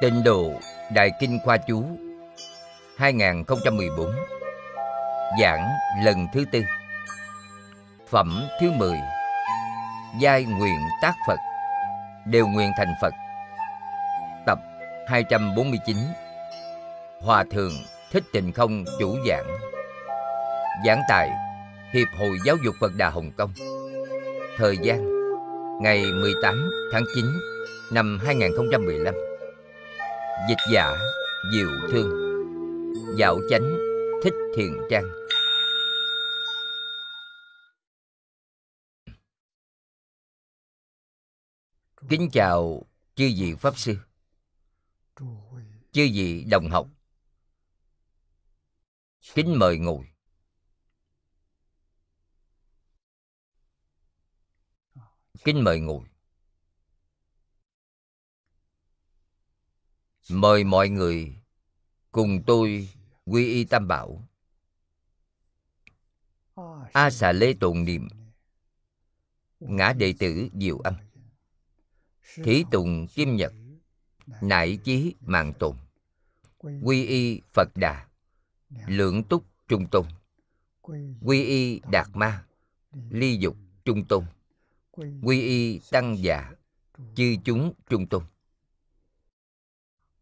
Tịnh độ Đại Kinh Khoa Chú 2014 Giảng lần thứ tư. Phẩm thứ 10 Giai nguyện tác Phật, Đều nguyện thành Phật. Tập 249 Hòa Thượng Thích Tịnh Không chủ giảng. Giảng tại Hiệp hội Giáo dục Phật Đà Hồng Kông. Thời gian, Ngày 18 tháng 9 năm 2015 Dịch giả Diệu Thương. Dạo chánh Thích Thiền Trang. Kính chào chư vị Pháp Sư, Chư vị đồng học. Kính mời ngồi. Kính mời ngồi. Mời mọi người cùng tôi quy y tam bảo. A xà lê tồn niệm, ngã đệ tử diệu âm. Thí tùng kim nhật nại chí mạng tồn. Quy y phật đà lượng túc trung tôn. Quy y đạt ma, ly dục trung tôn. Quy y tăng già, chư chúng trung tôn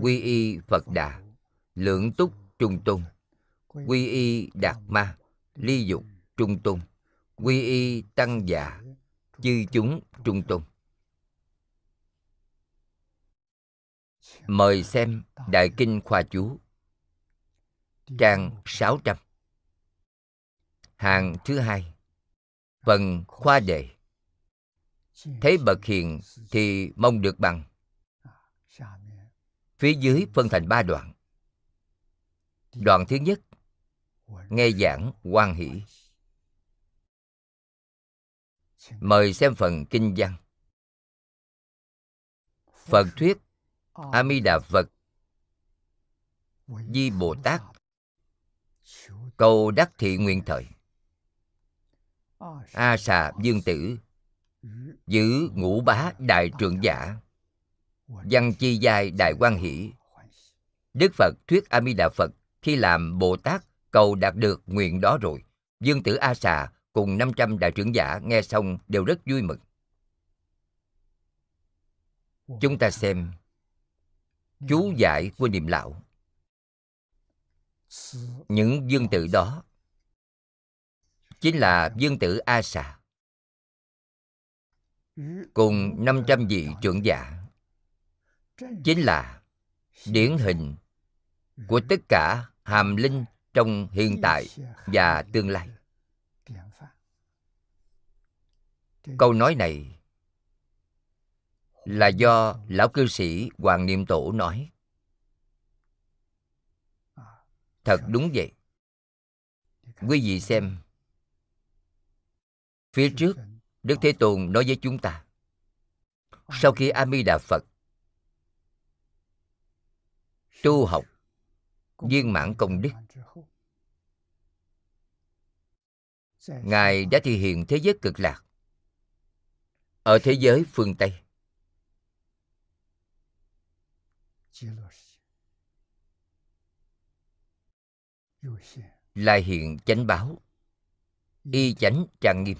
quy y phật đà lượng túc trung tôn. Quy y đạt ma, ly dục trung tôn. Quy y tăng già, chư chúng trung tôn. Mời xem đại kinh khoa chú, trang 600 hàng thứ hai, phần khoa đề. Thấy bậc hiền thì mong được bằng. Phía dưới phân thành ba đoạn. Đoạn thứ nhất, nghe giảng quan hỷ. Mời xem phần kinh văn. Phật thuyết A Di Đà Phật Di Bồ Tát Cầu đắc thị nguyện thời A xà dương tử Giữ ngũ bá đại trưởng giả Văn chi giai đại quan hỷ. Đức Phật thuyết A Di Đà Phật khi làm Bồ Tát cầu đạt được nguyện đó rồi. Dương tử A Xà cùng 500 đại trưởng giả nghe xong đều rất vui mừng. Chúng ta xem chú giải của niệm lão. Những dương tử đó chính là dương tử A Xà. Cùng 500 vị trưởng giả chính là điển hình của tất cả hàm linh trong hiện tại và tương lai. Câu nói này là do lão cư sĩ hoàng niệm tổ nói. Thật đúng vậy. Quý vị xem, phía trước đức thế tôn nói với chúng ta, sau khi a di đà phật tu học viên mãn công đức. Ngài đã thể hiện thế giới cực lạc ở thế giới phương tây. Lai hiện chánh báo, y chánh trang nghiêm.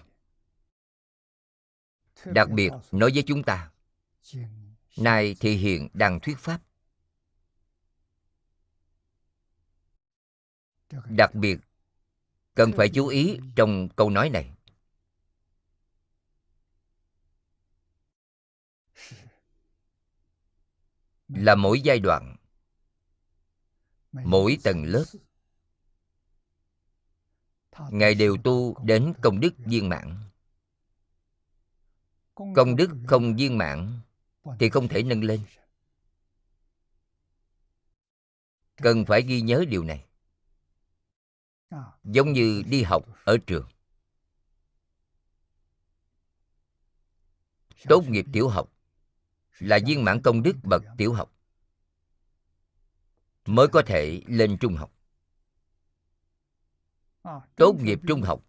Đặc biệt nói với chúng ta, nay thị hiện đang thuyết pháp. Đặc biệt cần phải chú ý trong câu nói này. Là mỗi giai đoạn. Mỗi tầng lớp. Ngài đều tu đến công đức viên mãn. Công đức không viên mãn thì không thể nâng lên. Cần phải ghi nhớ điều này giống như đi học ở trường. Tốt nghiệp tiểu học là viên mãn công đức bậc tiểu học. Mới có thể lên trung học. Tốt nghiệp trung học,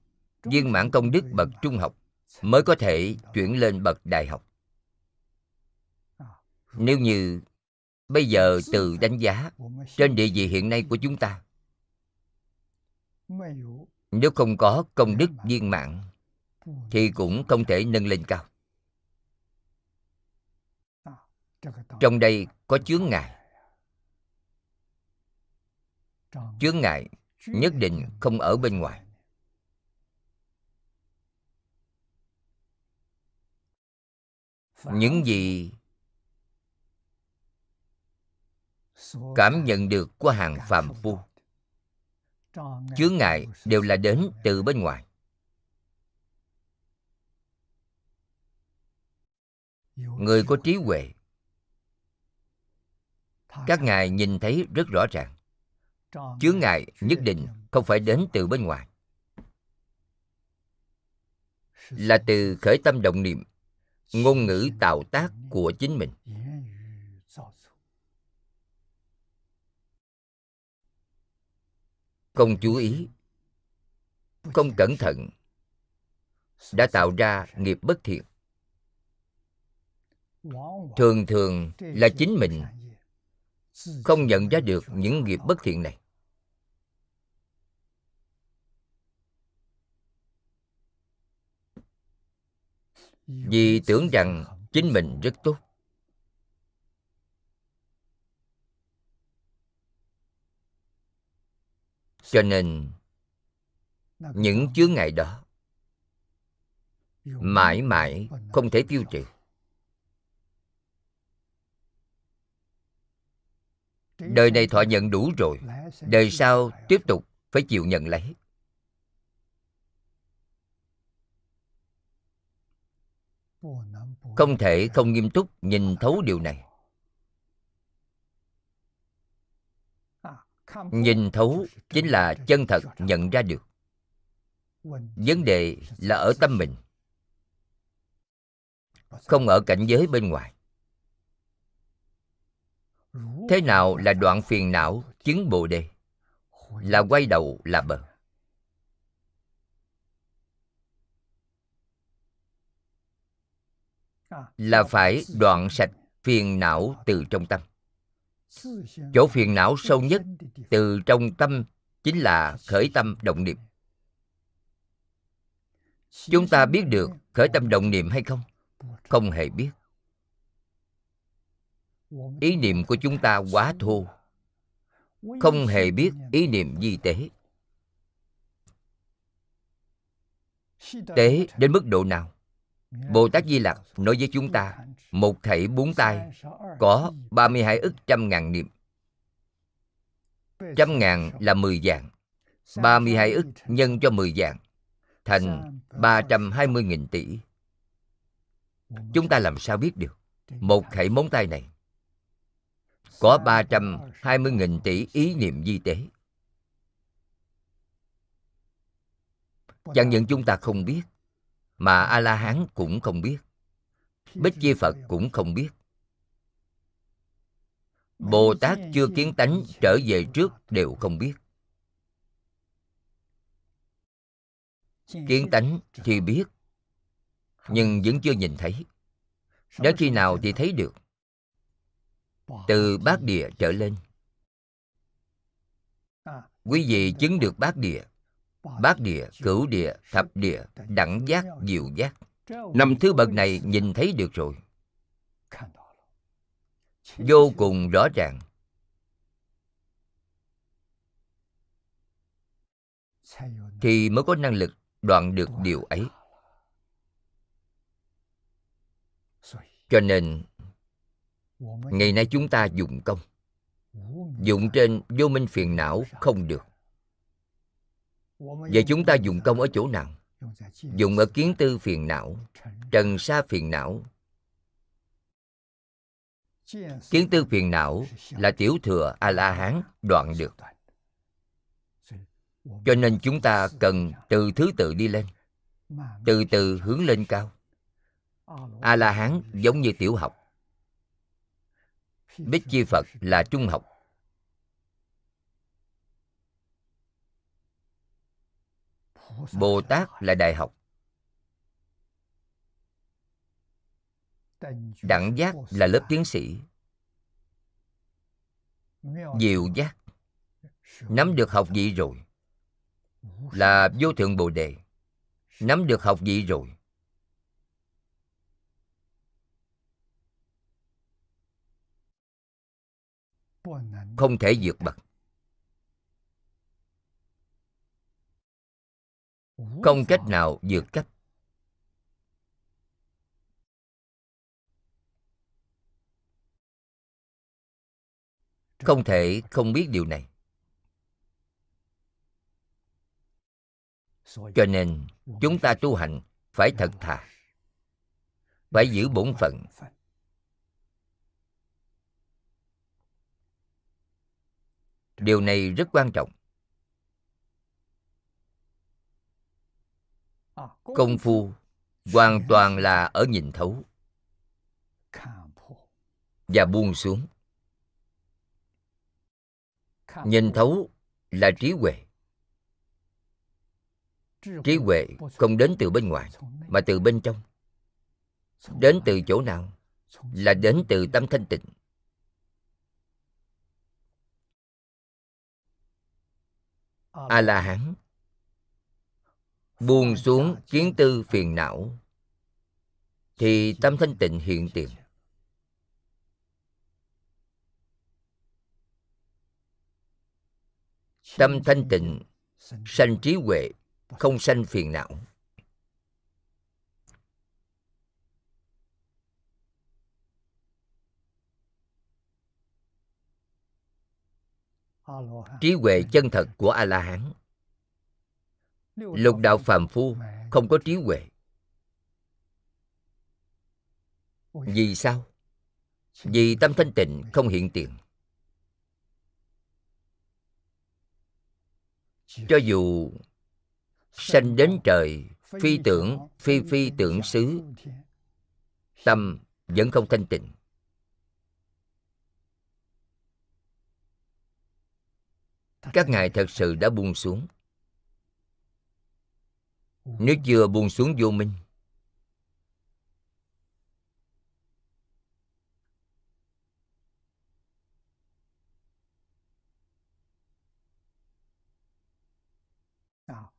viên mãn công đức bậc trung học mới có thể chuyển lên bậc đại học. Nếu như bây giờ từ đánh giá trên địa vị hiện nay của chúng ta nếu không có công đức viên mãn thì cũng không thể nâng lên cao. Trong đây có chướng ngại. chướng ngại nhất định không ở bên ngoài. những gì cảm nhận được qua hàng phàm phu chướng ngại đều là đến từ bên ngoài. Người có trí huệ. Các ngài nhìn thấy rất rõ ràng. Chướng ngại nhất định không phải đến từ bên ngoài. Là từ khởi tâm động niệm, ngôn ngữ tạo tác của chính mình. Không chú ý. Không cẩn thận. Đã tạo ra nghiệp bất thiện. Thường thường là chính mình không nhận ra được những nghiệp bất thiện này. Vì tưởng rằng chính mình rất tốt. Cho nên những chướng ngại đó mãi mãi không thể tiêu trừ. Đời này thọ nhận đủ rồi đời sau tiếp tục phải chịu nhận lấy. Không thể không nghiêm túc nhìn thấu điều này nhìn thấu chính là chân thật nhận ra được. Vấn đề là ở tâm mình, không ở cảnh giới bên ngoài. Thế nào là đoạn phiền não chứng bồ đề? Là quay đầu là bờ. Là phải đoạn sạch phiền não từ trong tâm chỗ phiền não sâu nhất từ trong tâm chính là khởi tâm động niệm. Chúng ta biết được khởi tâm động niệm hay không? Không hề biết. Ý niệm của chúng ta quá thô. Không hề biết ý niệm di tế. Tế đến mức độ nào bồ tát di lặc nói với chúng ta một thảy bốn tay có 32 ức trăm ngàn niệm. Trăm ngàn là 10 dạng 32 ức nhân cho 10 dạng thành 320 nghìn tỷ. Chúng ta làm sao biết được một khẩy móng tay này có 320 nghìn tỷ ý niệm di tế? Chẳng những chúng ta không biết mà a la hán cũng không biết. Bích chi phật cũng không biết. Bồ tát chưa kiến tánh trở về trước đều không biết. Kiến tánh thì biết, nhưng vẫn chưa nhìn thấy. Đến khi nào thì thấy được. Từ bát địa trở lên, quý vị chứng được bát địa bát địa, cửu địa, thập địa, đẳng giác, diệu giác. Năm thứ bậc này nhìn thấy được rồi. Vô cùng rõ ràng. Thì mới có năng lực đoạn được điều ấy. Cho nên, ngày nay chúng ta dùng công. Dụng trên vô minh phiền não không được. Vậy chúng ta dùng công ở chỗ nào? Dùng ở kiến tư phiền não, trần sa phiền não, kiến tư phiền não là tiểu thừa a la hán đoạn được. Cho nên chúng ta cần từ thứ tự đi lên. Từ từ hướng lên cao. A la hán giống như tiểu học. Bích chi phật là trung học. Bồ tát là đại học. Đẳng giác là lớp tiến sĩ. Diệu giác. Nắm được học vị rồi. Là vô thượng bồ đề. Nắm được học vị rồi. Không thể vượt bậc không cách nào vượt cấp. Không thể không biết điều này. Cho nên chúng ta tu hành phải thật thà. Phải giữ bổn phận. điều này rất quan trọng công phu hoàn toàn là ở nhìn thấu. Và buông xuống. Nhìn thấu là trí huệ. Trí huệ không đến từ bên ngoài mà từ bên trong. Đến từ chỗ nào là đến từ tâm thanh tịnh. A la hán buông xuống kiến tư phiền não, thì tâm thanh tịnh hiện tiền. Tâm thanh tịnh, sanh trí huệ, không sanh phiền não. Trí huệ chân thật của a la hán lục đạo phàm phu không có trí huệ. Vì sao? Vì tâm thanh tịnh không hiện tiền. Cho dù sanh đến trời phi tưởng phi phi tưởng xứ tâm vẫn không thanh tịnh. Các ngài thật sự đã buông xuống nước vừa buông xuống vô minh.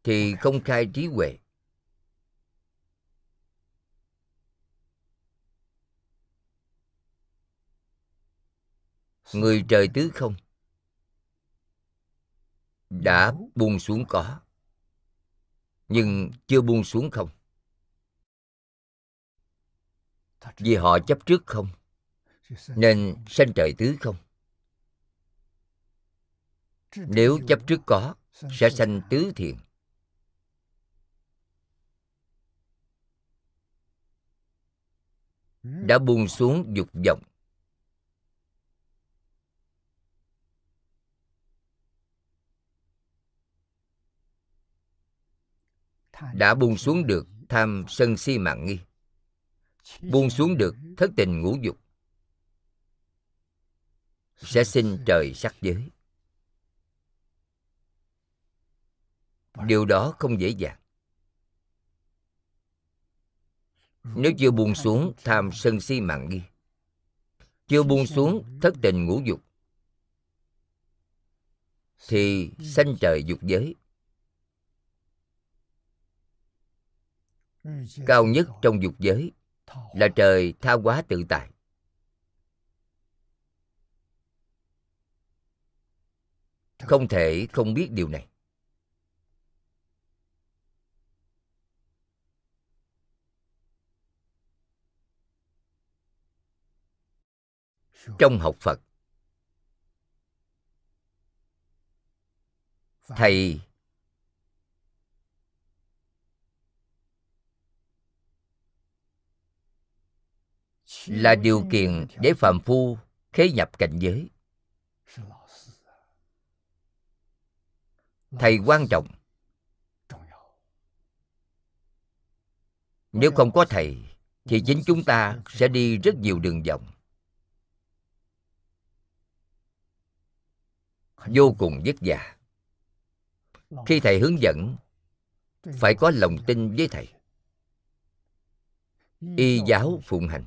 Thì không khai trí huệ. Người trời tứ không, đã buông xuống có nhưng chưa buông xuống không? Vì họ chấp trước không? Nên sanh trời tứ không? Nếu chấp trước có, sẽ sanh tứ thiện đã buông xuống dục vọng đã buông xuống được tham sân si mạng nghi. Buông xuống được thất tình ngũ dục. Sẽ sinh trời sắc giới. Điều đó không dễ dàng. Nếu chưa buông xuống tham sân si mạng nghi, chưa buông xuống thất tình ngũ dục, thì sanh trời dục giới. Cao nhất trong dục giới là trời tha hóa tự tại. Không thể không biết điều này. Trong học phật, thầy là điều kiện để phạm phu khế nhập cảnh giới. Thầy quan trọng. Nếu không có thầy, thì chính chúng ta sẽ đi rất nhiều đường vòng. Vô cùng vất vả. Khi thầy hướng dẫn, phải có lòng tin với thầy. Y giáo phụng hành.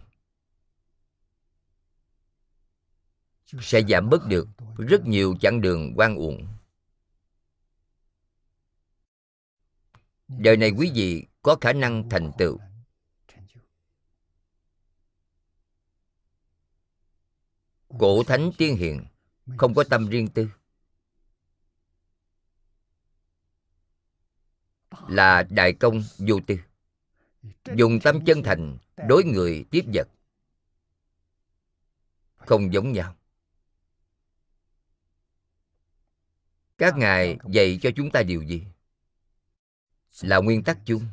Sẽ giảm bớt được. Rất nhiều chặng đường quan uổng. Đời này quý vị có khả năng thành tựu. Cổ thánh tiên hiền không có tâm riêng tư. Là đại công vô tư. Dùng tâm chân thành đối người tiếp vật. Không giống nhau. Các ngài dạy cho chúng ta điều gì? Là nguyên tắc chung.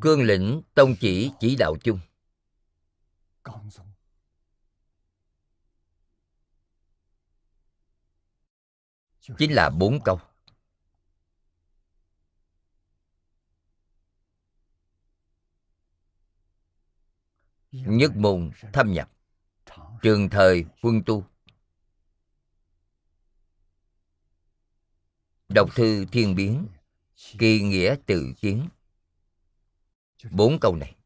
Cương lĩnh tông chỉ chỉ đạo chung. Chính là bốn câu nhất môn thâm nhập. Trường thời quân tu. Đọc thư thiên biến. Kỳ nghĩa tự kiến. Bốn câu này.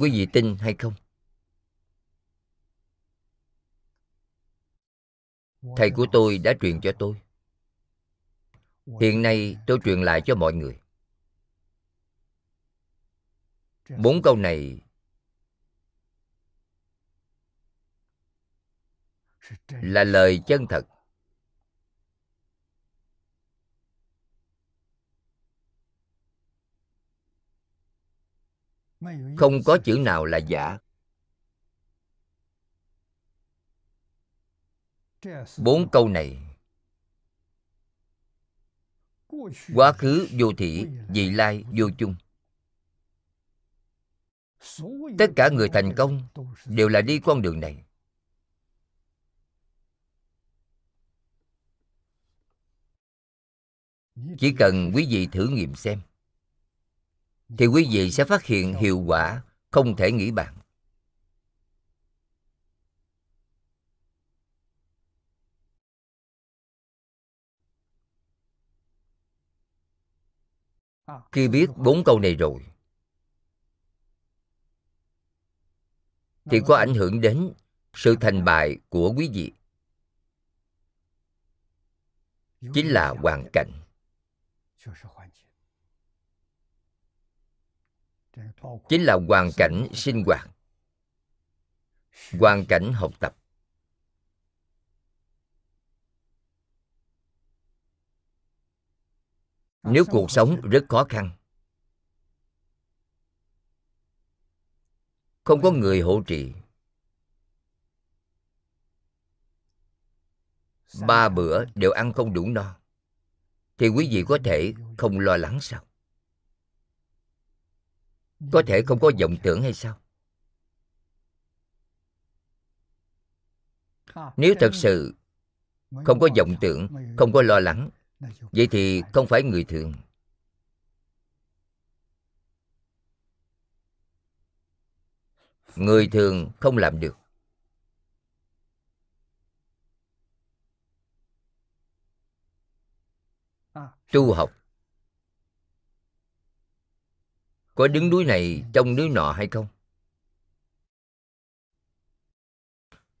Quý vị tin hay không? Thầy của tôi đã truyền cho tôi. Hiện nay tôi truyền lại cho mọi người bốn câu này là lời chân thật. Không có chữ nào là giả. Bốn câu này quá khứ, vô thị vị lai, vô chung tất cả người thành công đều là đi con đường này. Chỉ cần quý vị thử nghiệm xem, thì quý vị sẽ phát hiện hiệu quả không thể nghĩ bàn. Khi biết bốn câu này rồi thì có ảnh hưởng đến sự thành bại của quý vị. Chính là hoàn cảnh. Chính là hoàn cảnh sinh hoạt. Hoàn cảnh học tập. Nếu cuộc sống rất khó khăn không có người hộ trì. Ba bữa đều ăn không đủ no. Thì quý vị có thể không lo lắng sao? Có thể không có vọng tưởng hay sao? Nếu thật sự không có vọng tưởng, không có lo lắng, vậy thì không phải người thường. Người thường không làm được. Tu học. Có đứng núi này trong núi nọ hay không?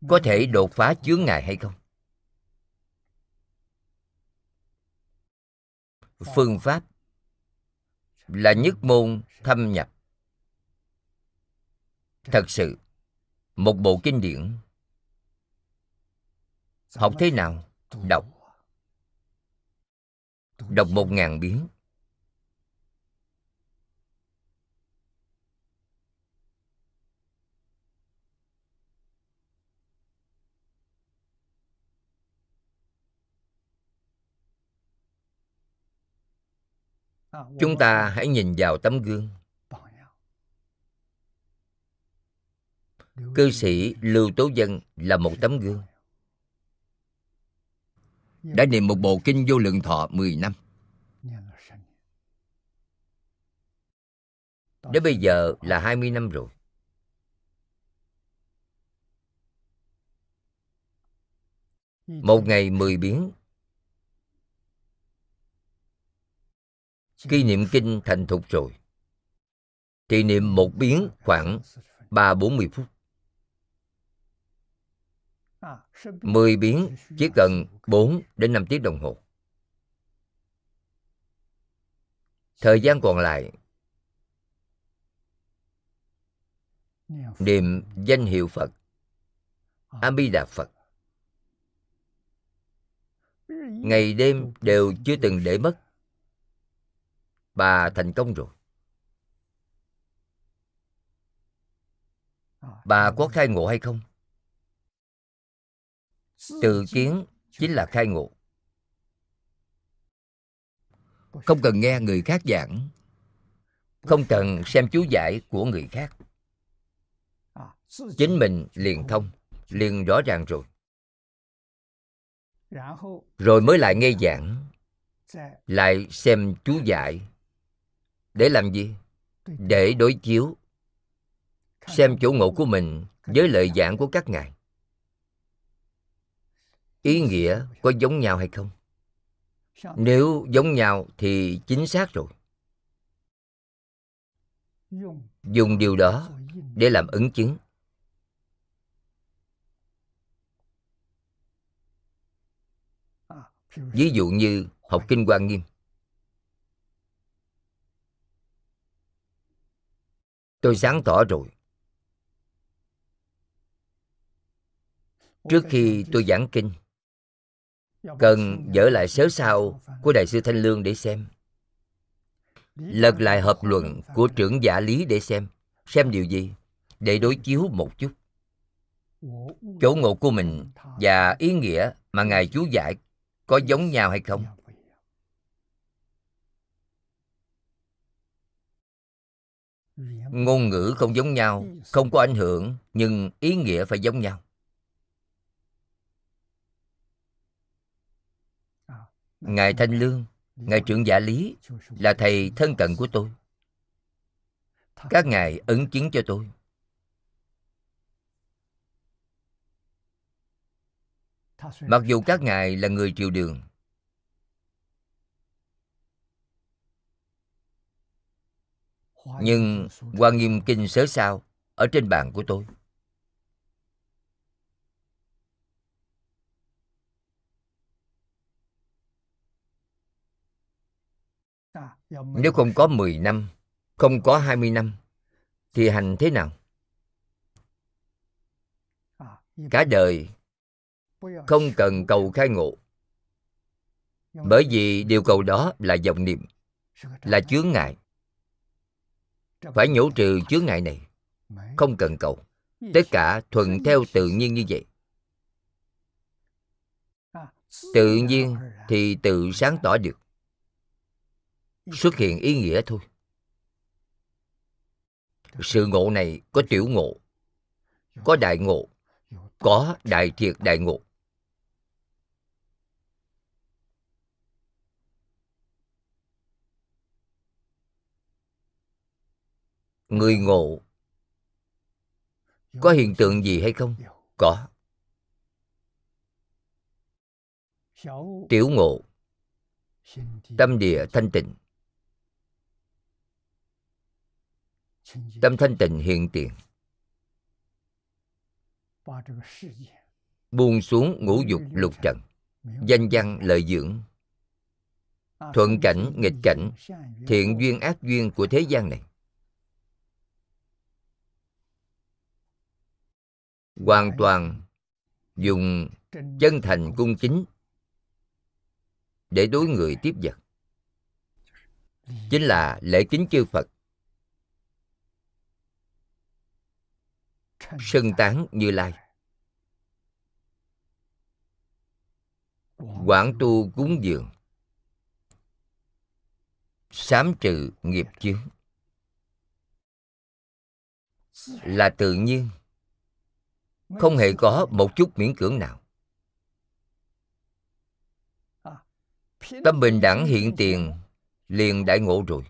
Có thể đột phá chướng ngại hay không? Phương pháp là nhất môn thâm nhập thật sự, một bộ kinh điển. Học thế nào? Đọc. Đọc một ngàn biến. Chúng ta hãy nhìn vào tấm gương. Cư sĩ lưu tố dân là một tấm gương. Đã niệm một bộ kinh vô lượng thọ 10 năm. Đến bây giờ là 20 năm rồi. Một ngày 10 biến. Khi niệm kinh thành thục rồi. Thì niệm một biến khoảng 3-40 phút 10 biến chỉ cần 4 đến 5 tiếng đồng hồ. Thời gian còn lại, niệm danh hiệu Phật A Di Đà Phật. Ngày đêm đều chưa từng để mất. Bà thành công rồi. Bà có khai ngộ hay không? Tự kiến chính là khai ngộ. Không cần nghe người khác giảng không cần xem chú giải của người khác. Chính mình liền thông liền rõ ràng rồi. Rồi mới lại nghe giảng lại xem chú giải. Để làm gì? Để đối chiếu. Xem chỗ ngộ của mình với lời giảng của các ngài ý nghĩa có giống nhau hay không? Nếu giống nhau thì chính xác rồi. Dùng điều đó để làm ứng chứng. Ví dụ như học kinh quan nghiêm. Tôi sáng tỏ rồi. Trước khi tôi giảng kinh cần dở lại sớ sao của đại sư thanh lương để xem. Lật lại hợp luận của trưởng giả lý để xem xem điều gì, để đối chiếu một chút. Chỗ ngộ của mình và ý nghĩa mà ngài chú giải có giống nhau hay không? Ngôn ngữ không giống nhau, không có ảnh hưởng, nhưng ý nghĩa phải giống nhau. Ngài thanh lương, ngài trưởng giả lý là thầy thân cận của tôi. Các ngài ấn chứng cho tôi. Mặc dù các ngài là người triều đường, nhưng hoa nghiêm kinh sớ sao ở trên bàn của tôi Nếu không có 10 năm, không có 20 năm, thì hành thế nào? Cả đời không cần cầu khai ngộ. Bởi vì điều cầu đó là vọng niệm, là chướng ngại. Phải nhổ trừ chướng ngại này, không cần cầu. Tất cả thuận theo tự nhiên như vậy. Tự nhiên thì tự sáng tỏ được xuất hiện ý nghĩa thôi. Sự ngộ này có tiểu ngộ, có đại ngộ, có đại triệt đại ngộ. Người ngộ có hiện tượng gì hay không? Có. Tiểu ngộ, tâm địa thanh tịnh. Tâm thanh tịnh hiện tiền. Buông xuống ngũ dục lục trần. danh văn lợi dưỡng. Thuận cảnh nghịch cảnh. thiện duyên ác duyên của thế gian này. Hoàn toàn dùng chân thành cung kính để đối người tiếp vật. Chính là lễ kính chư phật sân tán như lai. quảng tu cúng dường. Sám trừ nghiệp chướng. là tự nhiên. Không hề có một chút miễn cưỡng nào. Tâm bình đẳng hiện tiền liền đại ngộ rồi.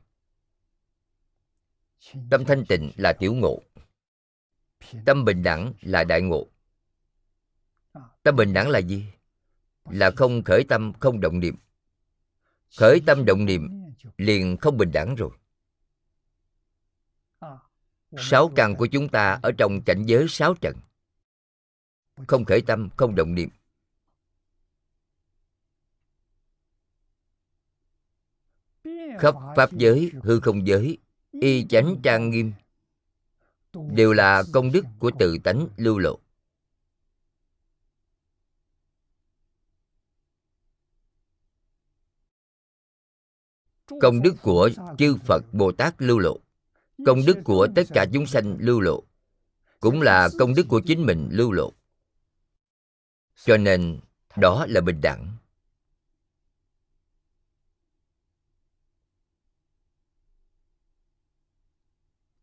Tâm thanh tịnh là tiểu ngộ tâm bình đẳng là đại ngộ. Tâm bình đẳng là gì? Là không khởi tâm không động niệm. Khởi tâm động niệm liền không bình đẳng rồi. Sáu căn của chúng ta ở trong cảnh giới sáu trận không khởi tâm không động niệm. Khắp pháp giới hư không giới y chánh trang nghiêm đều là công đức của tự tánh lưu lộ. Công đức của chư phật bồ tát lưu lộ, công đức của tất cả chúng sanh lưu lộ, cũng là công đức của chính mình lưu lộ. Cho nên, đó là bình đẳng.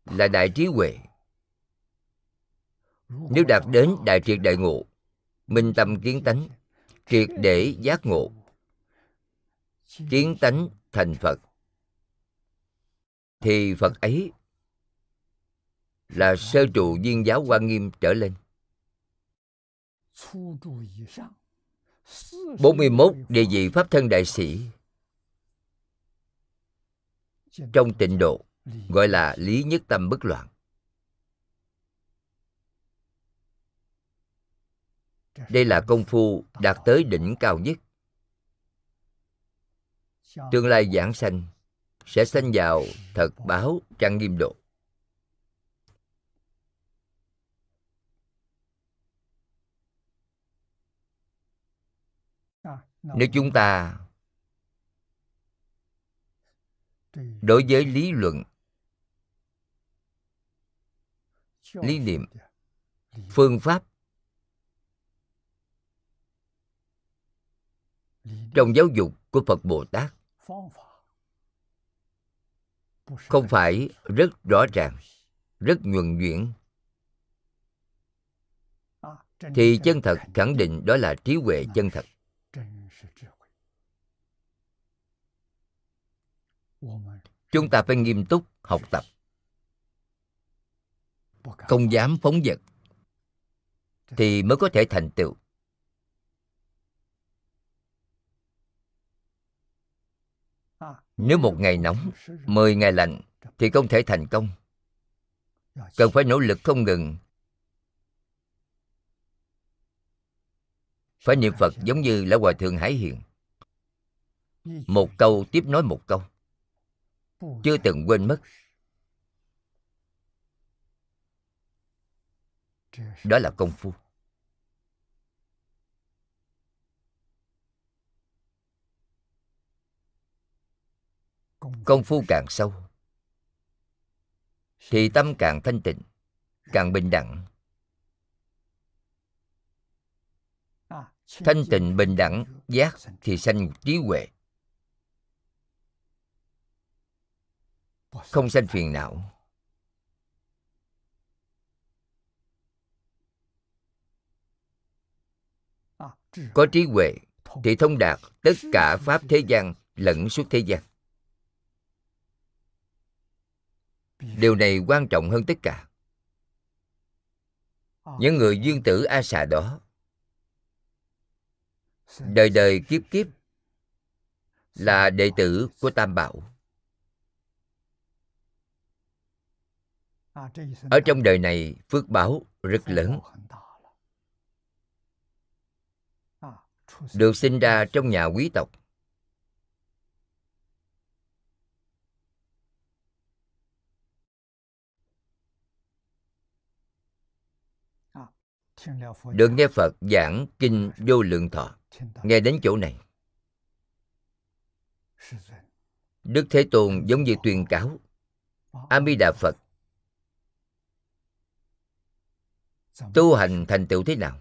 Là đại trí huệ nếu đạt đến đại triệt đại ngộ, minh tâm kiến tánh, triệt để giác ngộ. Kiến tánh thành phật. Thì phật ấy là sơ trụ viên giáo quan nghiêm trở lên. 41 địa vị Pháp thân đại sĩ Trong tịnh độ, gọi là lý nhất tâm bất loạn. Đây là công phu đạt tới đỉnh cao nhất. Tương lai giảng sanh Sẽ sanh vào thật báo trang nghiêm độ. Nếu chúng ta đối với lý luận, lý niệm, phương pháp trong giáo dục của phật bồ tát, không phải rất rõ ràng, rất nhuần nhuyễn. Thì chân thật khẳng định đó là trí huệ chân thật. Chúng ta phải nghiêm túc học tập. Không dám phóng dật thì mới có thể thành tựu. Nếu một ngày nóng, mười ngày lạnh, thì không thể thành công. Cần phải nỗ lực không ngừng. Phải niệm phật giống như là hòa thượng hải hiền. Một câu tiếp nói một câu. Chưa từng quên mất. Đó là công phu. Công phu. Càng sâu thì tâm càng thanh tịnh càng bình đẳng. Thanh tịnh bình đẳng giác thì sanh trí huệ. Không sanh phiền não. Có trí huệ thì thông đạt tất cả pháp thế gian lẫn suốt thế gian điều này quan trọng hơn tất cả. Những người dương tử a xà đó đời đời kiếp kiếp là đệ tử của tam bảo. Ở trong đời này phước báo rất lớn. Được sinh ra trong nhà quý tộc được nghe phật giảng kinh vô lượng thọ. Nghe đến chỗ này. Đức thế tôn giống như tuyên cáo. A di đà phật, tu hành thành tựu thế nào?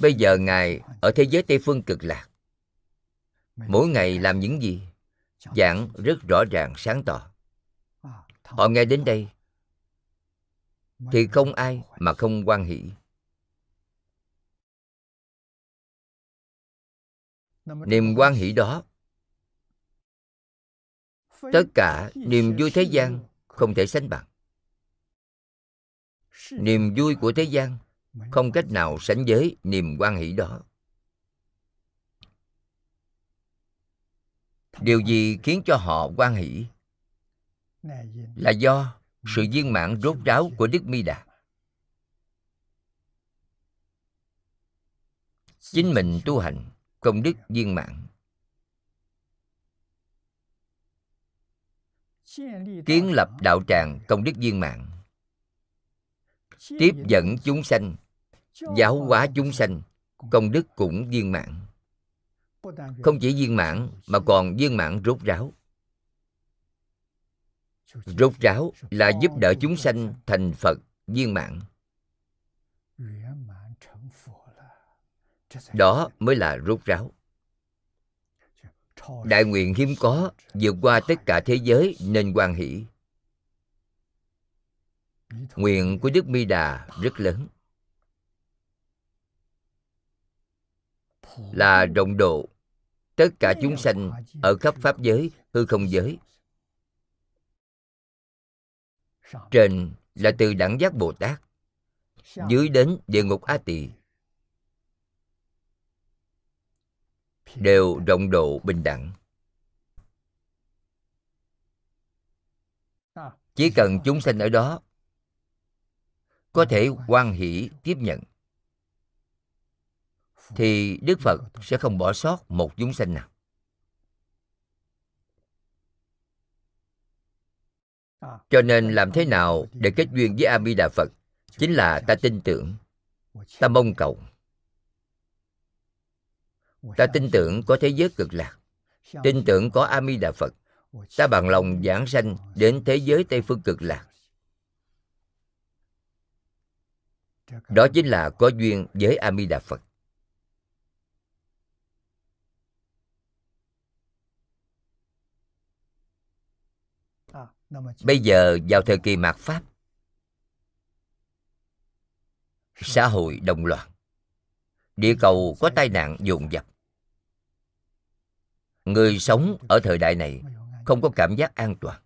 Bây giờ ngài ở thế giới tây phương cực lạc. Mỗi ngày làm những gì? Giảng rất rõ ràng, sáng tỏ. Họ nghe đến đây thì không ai mà không quan hỷ. Niềm quan hỷ đó, tất cả niềm vui thế gian không thể sánh bằng. Niềm vui của thế gian không cách nào sánh với niềm quan hỷ đó. Điều gì khiến cho họ quan hỷ là do sự viên mãn rốt ráo của đức mi đà. Chính mình tu hành, công đức viên mãn. Kiến lập đạo tràng, công đức viên mãn. Tiếp dẫn chúng sanh, giáo hóa chúng sanh, công đức cũng viên mãn. Không chỉ viên mãn, mà còn viên mãn rốt ráo rốt ráo là giúp đỡ chúng sanh thành phật viên mãn. Đó mới là rốt ráo. Đại nguyện hiếm có vượt qua tất cả thế giới nên quan hỷ. Nguyện của đức mi đà rất lớn. Là rộng độ. Tất cả chúng sanh ở khắp pháp giới hư không giới trên là từ đẳng giác bồ tát, dưới đến địa ngục a tỳ. Đều rộng độ bình đẳng. Chỉ cần chúng sanh ở đó, có thể quan hỷ tiếp nhận, thì đức phật sẽ không bỏ sót một chúng sanh nào. Cho nên làm thế nào để kết duyên với a di đà phật? Chính là ta tin tưởng, ta mong cầu. Ta tin tưởng có thế giới cực lạc. Tin tưởng có a di đà phật, ta bằng lòng giảng sanh đến thế giới tây phương cực lạc. Đó chính là có duyên với a di đà phật. Bây giờ vào thời kỳ mạt pháp xã hội đồng loạn địa cầu có tai nạn dồn dập. Người sống ở thời đại này không có cảm giác an toàn.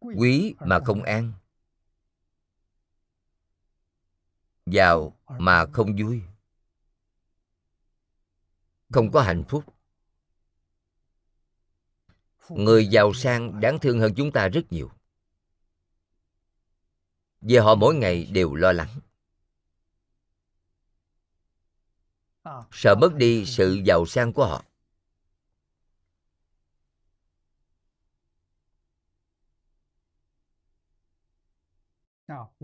Quý mà không an giàu mà không vui. Không có hạnh phúc. Người giàu sang đáng thương hơn chúng ta rất nhiều. Vì họ mỗi ngày đều lo lắng. Sợ mất đi sự giàu sang của họ.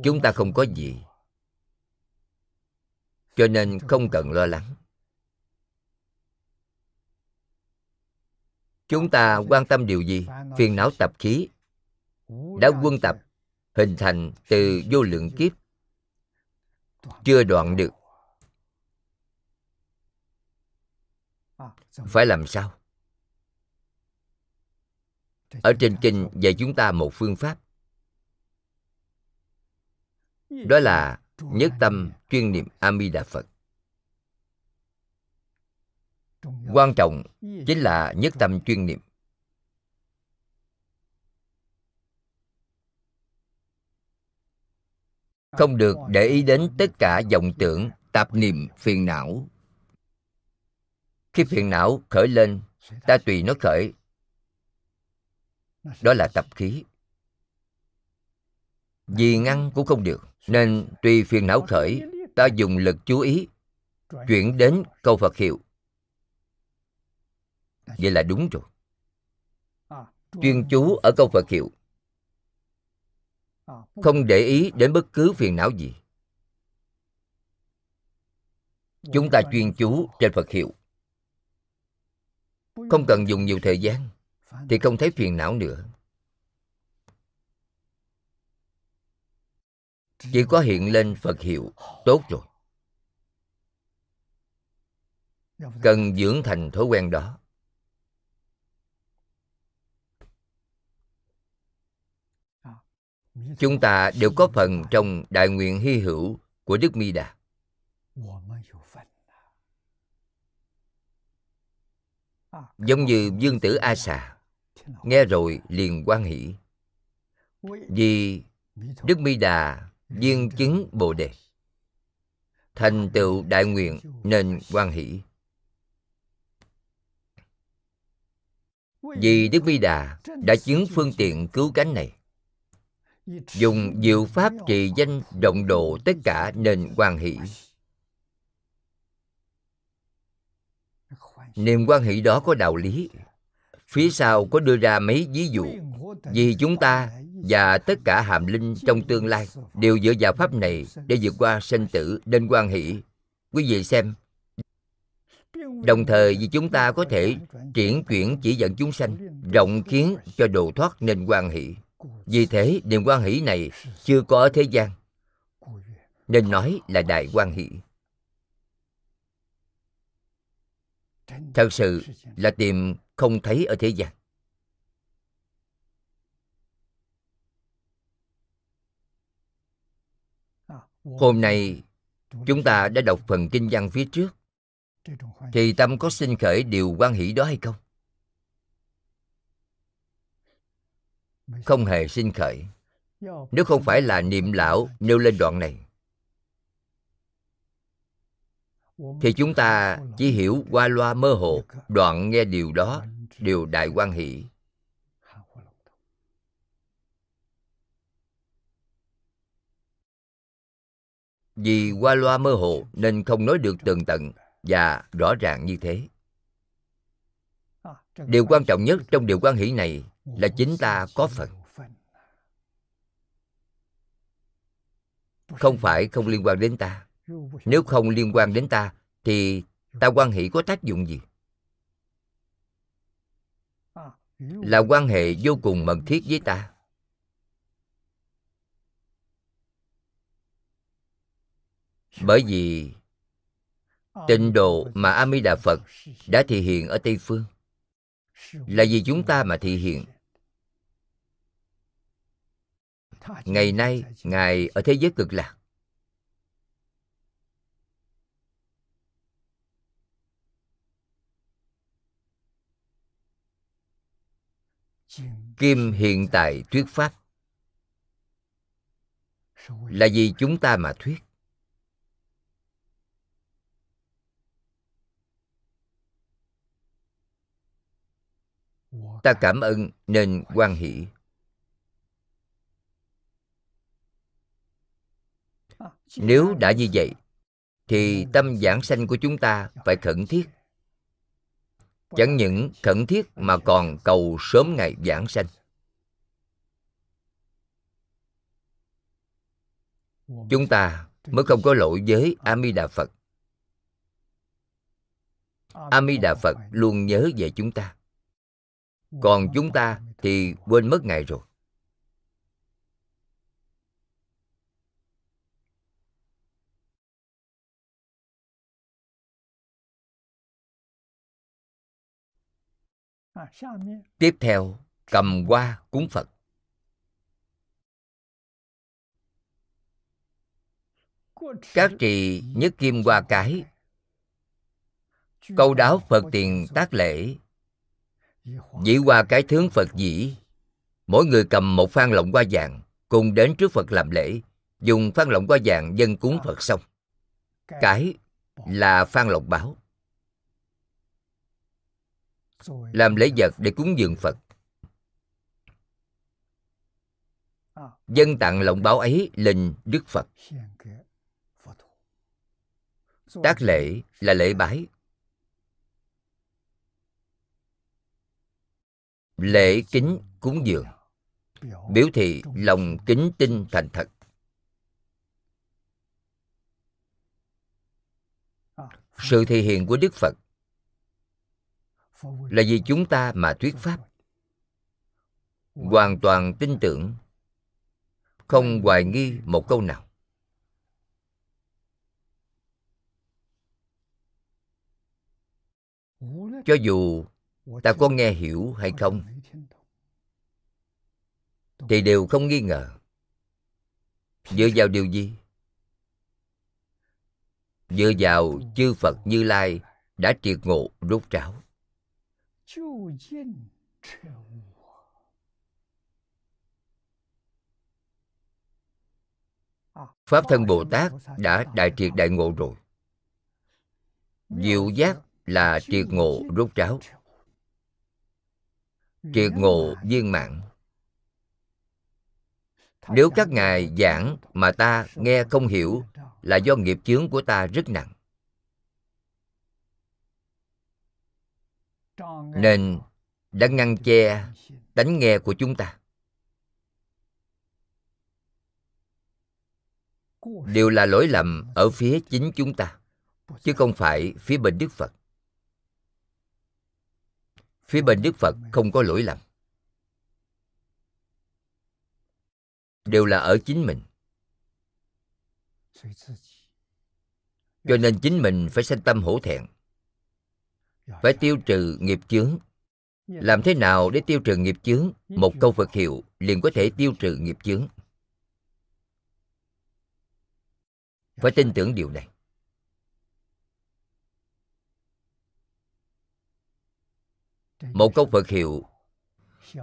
Chúng ta không có gì cho nên không cần lo lắng. Chúng ta quan tâm điều gì? Phiền não tập khí đã quân tập, hình thành từ vô lượng kiếp. Chưa đoạn được. Phải làm sao? Ở trên kinh dạy chúng ta một phương pháp. Đó là nhất tâm chuyên niệm a di đà phật. Quan trọng chính là nhất tâm chuyên niệm. Không được để ý đến tất cả vọng tưởng, tạp niệm phiền não. Khi phiền não khởi lên, ta tùy nó khởi. Đó là tập khí. Vì ngăn cũng không được nên tùy phiền não khởi, ta dùng lực chú ý, chuyển đến câu phật hiệu. Vậy là đúng rồi. Chuyên chú ở câu phật hiệu. Không để ý đến bất cứ phiền não gì. Chúng ta chuyên chú trên phật hiệu. Không cần dùng nhiều thời gian, thì không thấy phiền não nữa. Chỉ có hiện lên phật hiệu, tốt rồi. Cần dưỡng thành thói quen đó. Chúng ta đều có phần trong đại nguyện hy hữu của đức mi đà. Giống như dương tử a xà, nghe rồi liền quan hỷ. Vì đức mi đà viên chứng bồ đề. Thành tựu đại nguyện nên quan hỷ. Vì đức mi đà đã chứng phương tiện cứu cánh này. Dùng diệu pháp trì danh rộng độ tất cả nên quan hỷ. Niềm quan hỷ đó có đạo lý. Phía sau có đưa ra mấy ví dụ vì chúng ta và tất cả hàm linh trong tương lai đều dựa vào pháp này để vượt qua sinh tử nên quan hỷ. Quý vị xem. Đồng thời vì chúng ta có thể triển chuyển chỉ dẫn chúng sanh, rộng khiến cho độ thoát nên quan hỷ. Vì thế, niềm quan hỷ này chưa có ở thế gian, nên nói là đại quan hỷ. Thật sự là tìm không thấy ở thế gian. Hôm nay, chúng ta đã đọc phần kinh văn phía trước. Thì tâm có sinh khởi điều quan hỷ đó hay không? Không hề sinh khởi. Nếu không phải là niệm lão nêu lên đoạn này, thì chúng ta chỉ hiểu qua loa mơ hồ, đoạn nghe điều đó, điều đại quan hỷ. Vì qua loa mơ hồ nên không nói được tường tận và rõ ràng như thế. Điều quan trọng nhất trong điều quan hỷ này là chính ta có phần, không phải không liên quan đến ta. Nếu không liên quan đến ta thì ta quan hệ có tác dụng gì? Là quan hệ vô cùng mật thiết với ta. Bởi vì tịnh độ mà a di đà phật đã thị hiện ở tây phương là vì chúng ta mà thị hiện. Ngày nay, ngài ở thế giới cực lạc. Kim hiện tại thuyết pháp là vì chúng ta mà thuyết. Ta cảm ơn nên quan hỷ. Nếu đã như vậy, thì tâm giảng sanh của chúng ta phải khẩn thiết. Chẳng những khẩn thiết mà còn cầu sớm ngày giảng sanh. Chúng ta mới không có lỗi với a di đà phật. A di đà phật luôn nhớ về chúng ta còn chúng ta thì quên mất ngài rồi. Tiếp theo cầm hoa cúng phật. Các trì nhất kim hoa cái câu đáo phật tiền tác lễ dĩ qua cái thướng phật dĩ. Mỗi người cầm một phan lộng hoa vàng, cùng đến trước phật làm lễ, dùng phan lộng hoa vàng dân cúng phật xong. Cái là phan lọng báo. Làm lễ vật để cúng dường phật. Dân tặng lộng báo ấy lên đức phật. Tác lễ là lễ bái. Lễ kính cúng dường. Biểu thị lòng kính tinh thành thật. Sự thể hiện của đức phật là vì chúng ta mà thuyết pháp. Hoàn toàn tin tưởng, không hoài nghi một câu nào. Cho dù ta có nghe hiểu hay không? thì đều không nghi ngờ. dựa vào điều gì? Dựa vào chư phật như lai đã triệt ngộ rốt ráo. pháp thân bồ tát đã đại triệt đại ngộ rồi. Diệu giác là triệt ngộ rốt ráo triệt ngộ viên mãn. Nếu các ngài giảng mà ta nghe không hiểu là do nghiệp chướng của ta rất nặng. Nên đã ngăn che tánh nghe của chúng ta. Đều là lỗi lầm ở phía chính chúng ta chứ không phải phía bên đức phật phía bên đức phật không có lỗi lầm. Đều là ở chính mình. Cho nên chính mình phải sanh tâm hổ thẹn, phải tiêu trừ nghiệp chướng. Làm thế nào để tiêu trừ nghiệp chướng? Một câu phật hiệu liền có thể tiêu trừ nghiệp chướng. Phải tin tưởng điều này. Một câu phật hiệu,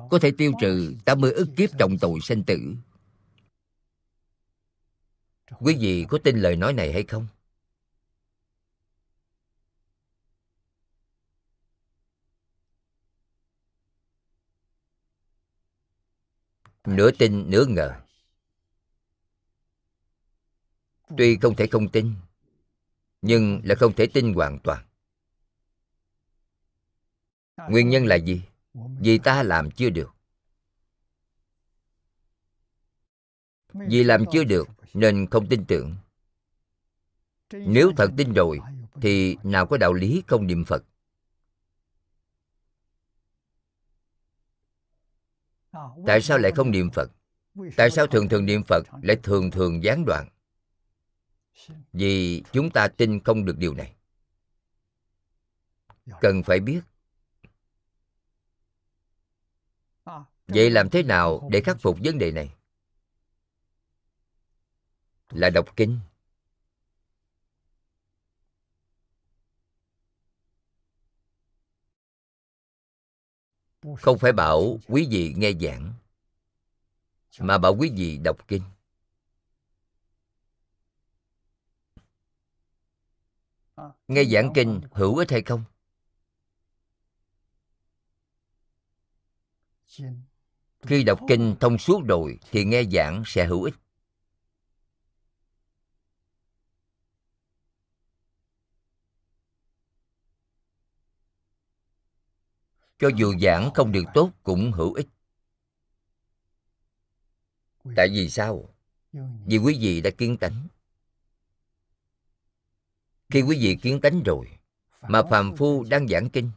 có thể tiêu trừ 80 ức kiếp trọng tội sanh tử. Quý vị có tin lời nói này hay không? Nửa tin, nửa ngờ. Tuy không thể không tin, nhưng là không thể tin hoàn toàn nguyên nhân là gì? Vì ta làm chưa được. Vì làm chưa được, nên không tin tưởng. Nếu thật tin rồi, thì nào có đạo lý không niệm phật? Tại sao lại không niệm phật? Tại sao thường thường niệm phật lại thường thường gián đoạn? Vì chúng ta tin không được điều này. Cần phải biết vậy làm thế nào để khắc phục vấn đề này? Là đọc kinh. Không phải bảo quý vị nghe giảng, mà bảo quý vị đọc kinh. Nghe giảng kinh hữu ích hay không? Khi đọc kinh thông suốt rồi thì nghe giảng sẽ hữu ích. Cho dù giảng không được tốt cũng hữu ích. Tại vì sao? Vì quý vị đã kiến tánh. Khi quý vị kiến tánh rồi, mà phàm phu đang giảng kinh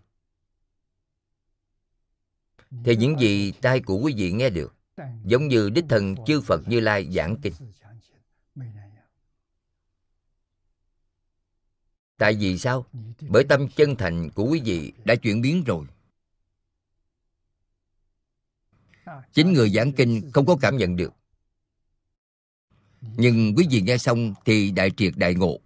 thì những gì tai của quý vị nghe được, giống như đích thần chư phật như lai giảng kinh. Tại vì sao? Bởi tâm chân thành của quý vị đã chuyển biến rồi. Chính người giảng kinh không có cảm nhận được. Nhưng quý vị nghe xong thì đại triệt đại ngộ.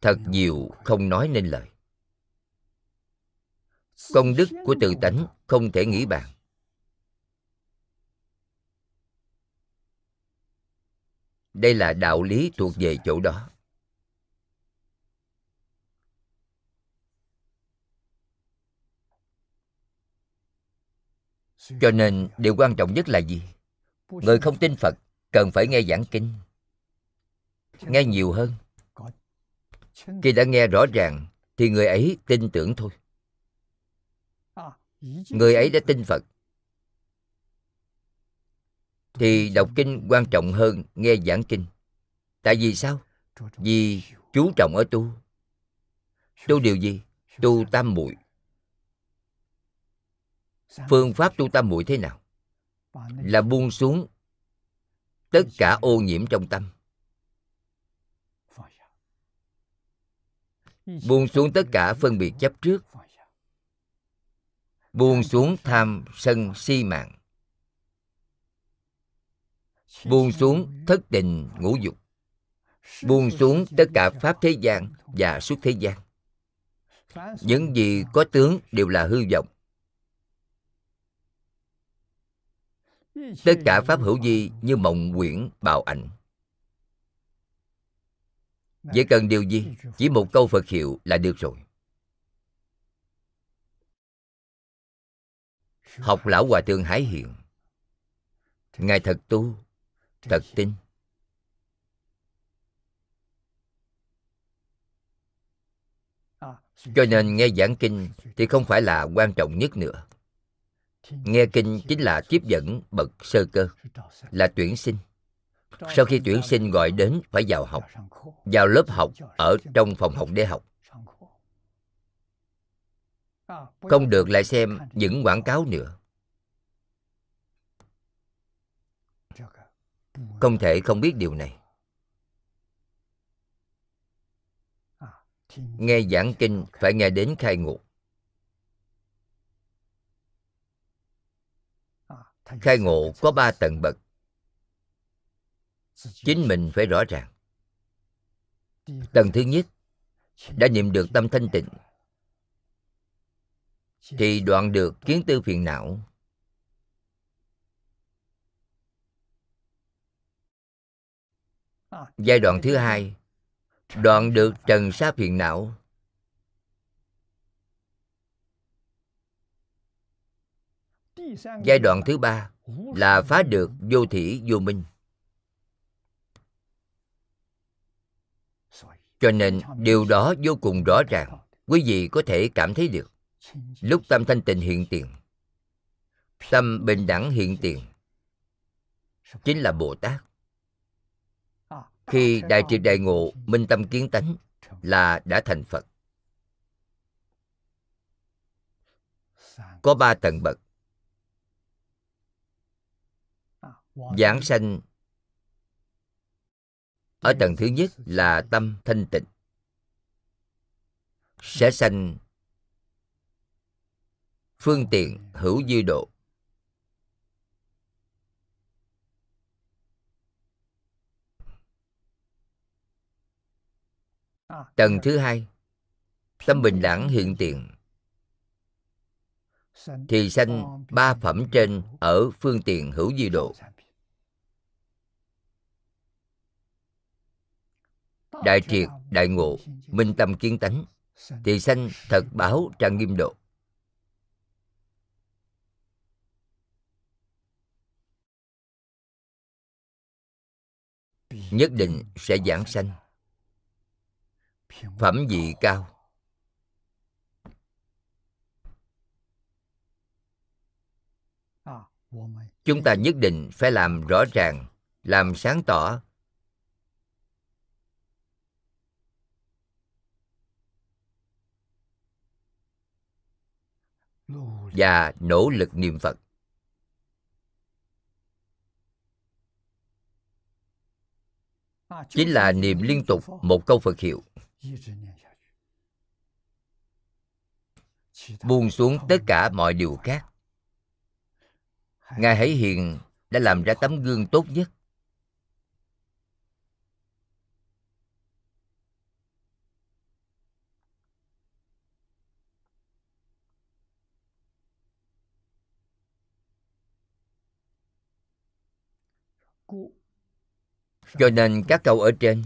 Thật nhiều không nói nên lời công đức của tự tánh không thể nghĩ bàn. Đây là đạo lý thuộc về chỗ đó. Cho nên, điều quan trọng nhất là gì? Người không tin phật, cần phải nghe giảng kinh. Nghe nhiều hơn. Khi đã nghe rõ ràng, thì người ấy tin tưởng thôi người ấy đã tin phật. Thì đọc kinh quan trọng hơn nghe giảng kinh. Tại vì sao? Vì chú trọng ở tu. Tu điều gì? Tu tam muội. Phương pháp tu tam muội thế nào? Là buông xuống tất cả ô nhiễm trong tâm. Buông xuống tất cả phân biệt chấp trước buông xuống tham sân si mạng. Buông xuống thất tình ngũ dục. Buông xuống tất cả pháp thế gian và xuất thế gian. Những gì có tướng đều là hư vọng. Tất cả pháp hữu vi như mộng quyển bào ảnh. Vậy cần điều gì, chỉ một câu phật hiệu là được rồi. Học lão hòa thượng hải hiện ngài thật tu thật tin. Cho nên nghe giảng kinh thì không phải là quan trọng nhất nữa. Nghe kinh chính là tiếp dẫn bậc sơ cơ là tuyển sinh. sau khi tuyển sinh gọi đến phải vào học vào lớp học ở trong phòng học để học không được lại xem những quảng cáo nữa. Không thể không biết điều này. Nghe giảng kinh, phải nghe đến khai ngộ. Khai ngộ có ba tầng bậc. Chính mình phải rõ ràng. Tầng thứ nhất, đã niệm được tâm thanh tịnh thì đoạn được kiến tư phiền não. Giai đoạn thứ hai đoạn được trần sa phiền não. Giai đoạn thứ ba là phá được vô thỉ vô minh. Cho nên điều đó vô cùng rõ ràng. Quý vị có thể cảm thấy được lúc tâm thanh tịnh hiện tiền, tâm bình đẳng hiện tiền, chính là bồ tát. Khi đại triệt đại ngộ minh tâm kiến tánh là đã thành phật. Có ba tầng bậc. Giảng sanh ở tầng thứ nhất là tâm thanh tịnh. Sẽ sanh phương tiện hữu dư độ. Tầng thứ hai. Tâm bình đẳng hiện tiền thì sanh ba phẩm trên ở phương tiện hữu dư độ. Đại triệt, đại ngộ, minh tâm kiến tánh. Thì sanh thật báo trang nghiêm độ. Nhất định sẽ giảng sanh. Phẩm vị cao. Chúng ta nhất định phải làm rõ ràng, làm sáng tỏ. Và nỗ lực niệm phật. Chính là niệm liên tục, một câu phật hiệu. Buông xuống tất cả mọi điều khác. Ngài hãy hiền, đã làm ra tấm gương tốt nhất. Cho nên các câu ở trên,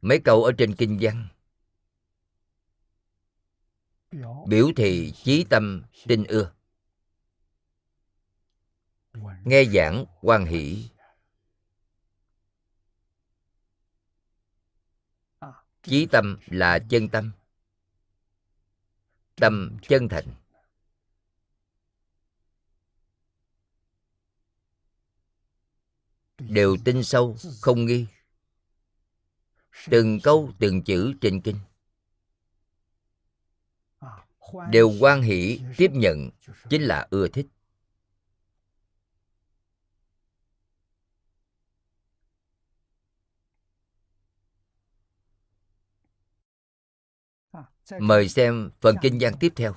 mấy câu ở trên kinh văn, biểu thị chí tâm tin ưa. Nghe giảng quan hỷ. Chí tâm là chân tâm tâm chân thành. Đều tin sâu, không nghi. Từng câu, từng chữ trên kinh. Đều quan hỷ tiếp nhận, chính là ưa thích. Mời xem phần kinh văn tiếp theo.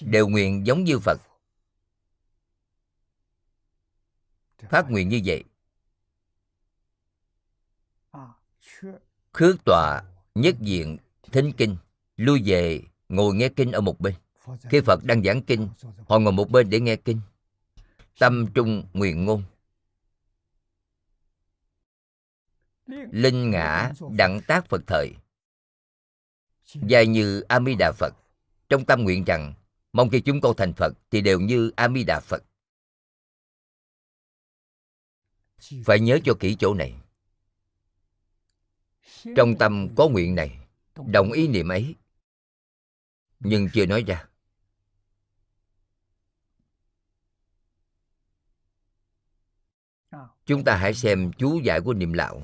Đều nguyện giống như phật. Phát nguyện như vậy. Khước tọa nhất diện thính kinh lui về ngồi nghe kinh ở một bên. Khi phật đang giảng kinh họ ngồi một bên để nghe kinh. Tâm trung nguyện ngôn. Linh ngã đặng tác phật thời. Dài như a di đà phật. Trong tâm nguyện rằng mong khi chúng con thành phật thì đều như a di đà phật phải nhớ cho kỹ chỗ này. Trong tâm có nguyện này, đồng ý niệm ấy. Nhưng chưa nói ra. Chúng ta hãy xem chú giải của niệm lão.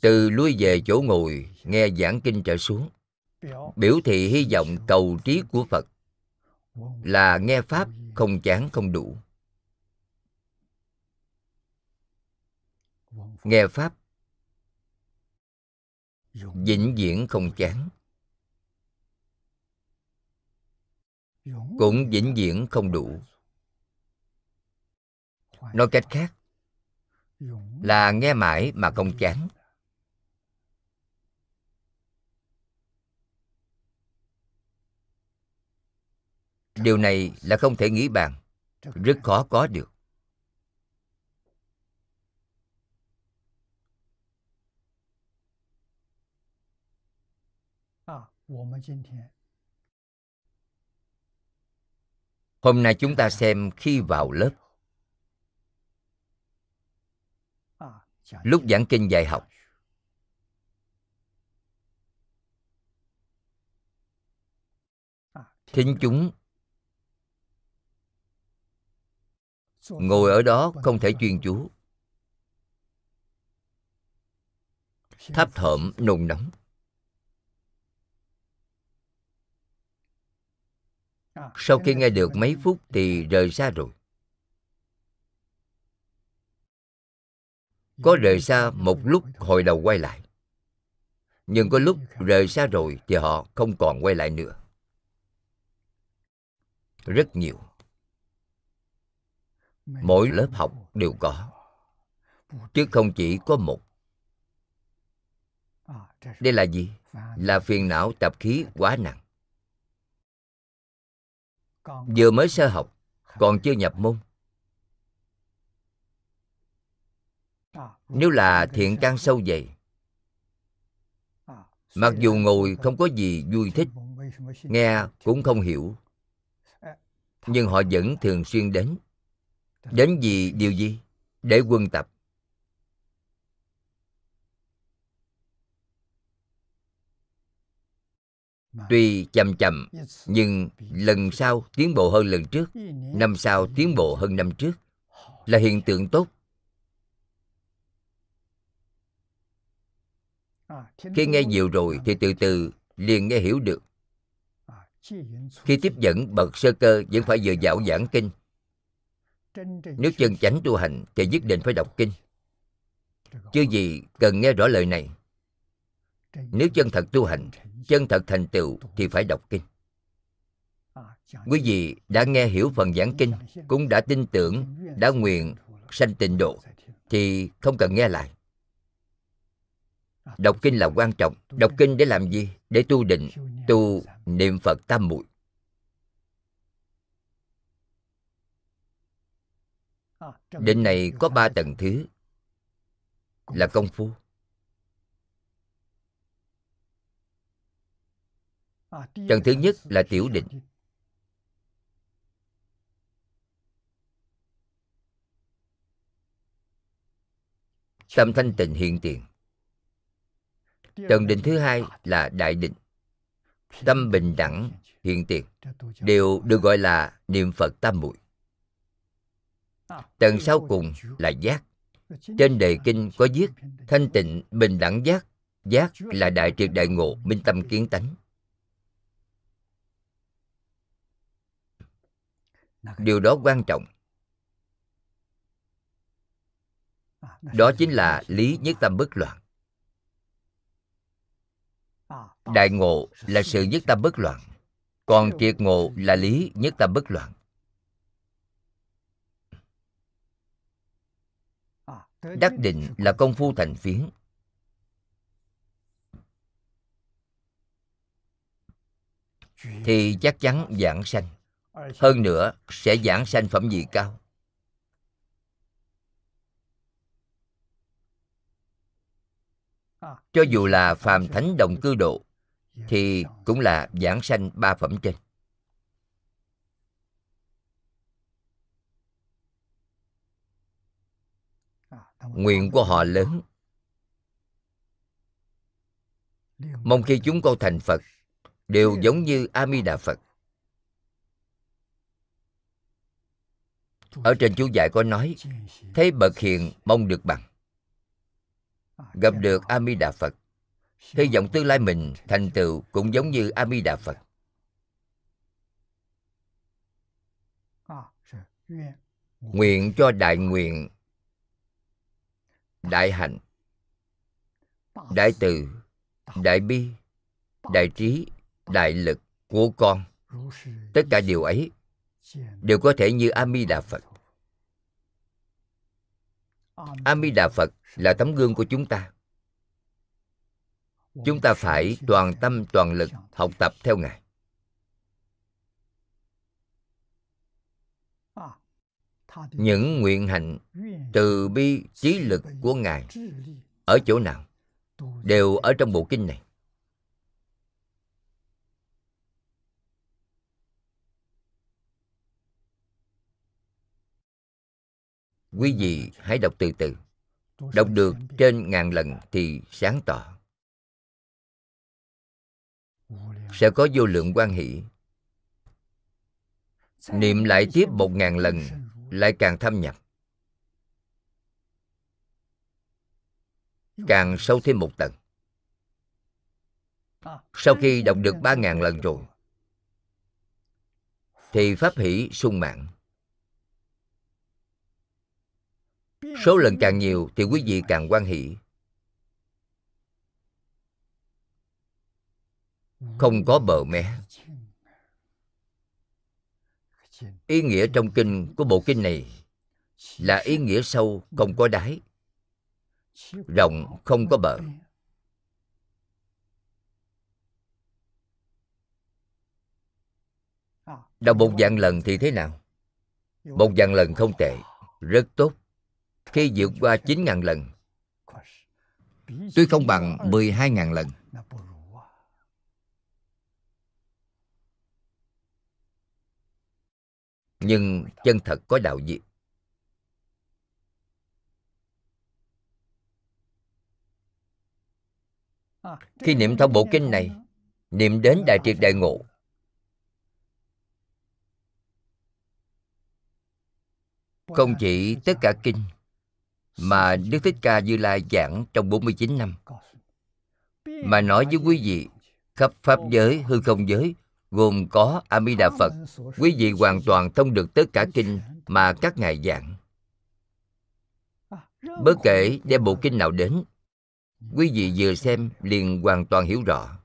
Từ lui về chỗ ngồi, nghe giảng kinh trở xuống. Biểu thị hy vọng cầu trí của phật là nghe pháp không chán, không đủ. Nghe pháp. Vĩnh viễn không chán. Cũng vĩnh viễn không đủ. Nói cách khác, là nghe mãi mà không chán. Điều này là không thể nghĩ bàn. Rất khó có được. Hôm nay chúng ta xem khi vào lớp. Lúc giảng kinh dạy học. Thính chúng ngồi ở đó không thể chuyên chú thấp thởm nôn nóng sau khi nghe được mấy phút thì rời xa rồi. Có rời xa một lúc hồi đầu quay lại. Nhưng có lúc rời xa rồi thì họ không còn quay lại nữa. Rất nhiều. Mỗi lớp học đều có. Chứ không chỉ có một. Đây là gì? Là phiền não tập khí quá nặng vừa mới sơ học còn chưa nhập môn. Nếu là thiện căn sâu dày mặc dù ngồi không có gì vui thích nghe cũng không hiểu nhưng họ vẫn thường xuyên đến. Đến vì điều gì? Để quân tập tuy chậm chậm nhưng lần sau tiến bộ hơn lần trước năm sau tiến bộ hơn năm trước là hiện tượng tốt. Khi nghe nhiều rồi thì từ từ liền nghe hiểu được. Khi tiếp dẫn bậc sơ cơ vẫn phải dựa dạo giảng kinh. Nếu chân chánh tu hành thì nhất định phải đọc kinh. Chứ gì cần nghe rõ lời này nếu chân thật tu hành, chân thật thành tựu thì phải đọc kinh. Quý vị đã nghe hiểu phần giảng kinh, cũng đã tin tưởng, đã nguyện sanh tịnh độ, thì không cần nghe lại. Đọc kinh là quan trọng. Đọc kinh để làm gì? Để tu định, tu niệm phật tam muội. Định này có ba tầng thứ. Là công phu trần thứ nhất là tiểu định tâm thanh tịnh hiện tiền. Trần định thứ hai là đại định tâm bình đẳng hiện tiền. Đều được gọi là niệm phật tam muội. Tầng sau cùng là giác. Trên đề kinh có viết, thanh tịnh, bình đẳng giác. Giác là đại triệt đại ngộ, minh tâm kiến tánh. Điều đó quan trọng. Đó chính là lý nhất tâm bất loạn. Đại ngộ là sự nhất tâm bất loạn còn triệt ngộ là lý nhất tâm bất loạn. Đắc định là công phu thành phiến. Thì chắc chắn giảng sanh hơn nữa, sẽ giảng sanh phẩm vị cao? Cho dù là phàm thánh đồng cư độ, thì cũng là giảng sanh ba phẩm trên. Nguyện của họ lớn. Mong khi chúng con thành phật, đều giống như a di đà phật. Ở trên chú giải có nói, thấy bậc hiền mong được bằng. Gặp được a di đà phật, hy vọng tương lai mình thành tựu cũng giống như a di đà phật. Nguyện cho đại nguyện, đại hạnh, đại từ, đại bi, đại trí, đại lực của con. Tất cả điều ấy đều có thể như a di đà phật a di đà phật là tấm gương của chúng ta. Chúng ta phải toàn tâm, toàn lực học tập theo ngài. Những nguyện hạnh từ bi, trí lực của ngài ở chỗ nào đều ở trong bộ kinh này. Quý vị hãy đọc từ từ. Đọc được trên ngàn lần thì sáng tỏ. Sẽ có vô lượng quan hỷ. Niệm lại tiếp một ngàn lần, lại càng thâm nhập. Càng sâu thêm một tầng. Sau khi đọc được ba ngàn lần rồi, thì pháp hỷ sung mạng số lần càng nhiều thì quý vị càng quan hỷ. Không có bờ mé. Ý nghĩa trong kinh của bộ kinh này là ý nghĩa sâu không có đáy, rộng không có bờ. Đọc một vạn lần thì thế nào? Một vạn lần không tệ, rất tốt khi vượt qua chín ngàn lần. Tuy không bằng mười hai ngàn lần. Nhưng chân thật có đạo diệt khi niệm thông bộ kinh này, niệm đến đại triệt đại ngộ. Không chỉ tất cả kinh mà Đức Thích Ca Như Lai giảng trong 49 năm mà nói với quý vị khắp pháp giới, hư không giới gồm có A Di Đà Phật, quý vị hoàn toàn thông được tất cả kinh mà các ngài giảng. Bất kể đem bộ kinh nào đến, quý vị vừa xem liền hoàn toàn hiểu rõ.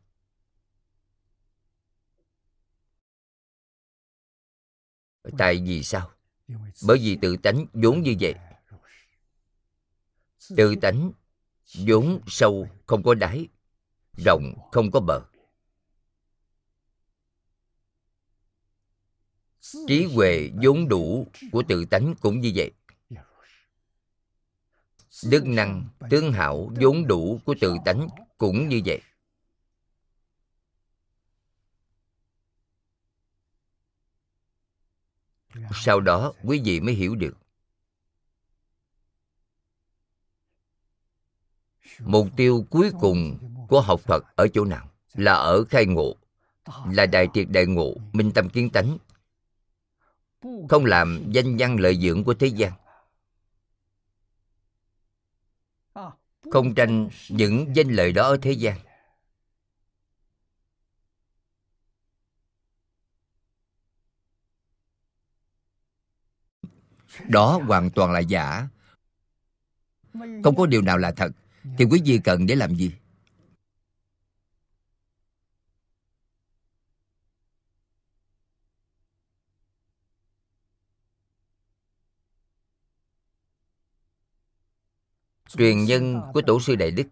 Tại vì sao? Bởi vì tự tánh vốn như vậy. Tự tánh vốn sâu không có đáy, rộng không có bờ. trí huệ vốn đủ của tự tánh cũng như vậy đức năng tướng hảo vốn đủ của tự tánh cũng như vậy sau đó quý vị mới hiểu được mục tiêu cuối cùng của học phật ở chỗ nào? Là ở khai ngộ. Là đại triệt đại ngộ, minh tâm kiến tánh. Không làm danh văn lợi dưỡng của thế gian. Không tranh những danh lợi đó ở thế gian. Đó hoàn toàn là giả. Không có điều nào là thật thì quý vị cần để làm gì? Truyền nhân của tổ sư đại đức.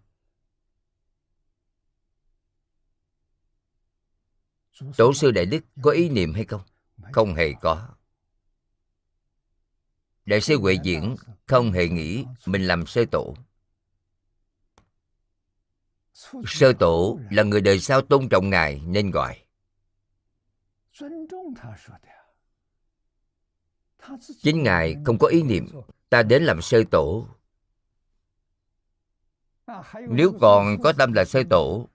Tổ sư đại đức có ý niệm hay không? Không hề có. Đại sư huệ diễn không hề nghĩ mình làm sơ tổ sơ tổ là người đời sau tôn trọng ngài nên gọi. Chính ngài không có ý niệm ta đến làm sơ tổ. Nếu còn có tâm là sơ tổ,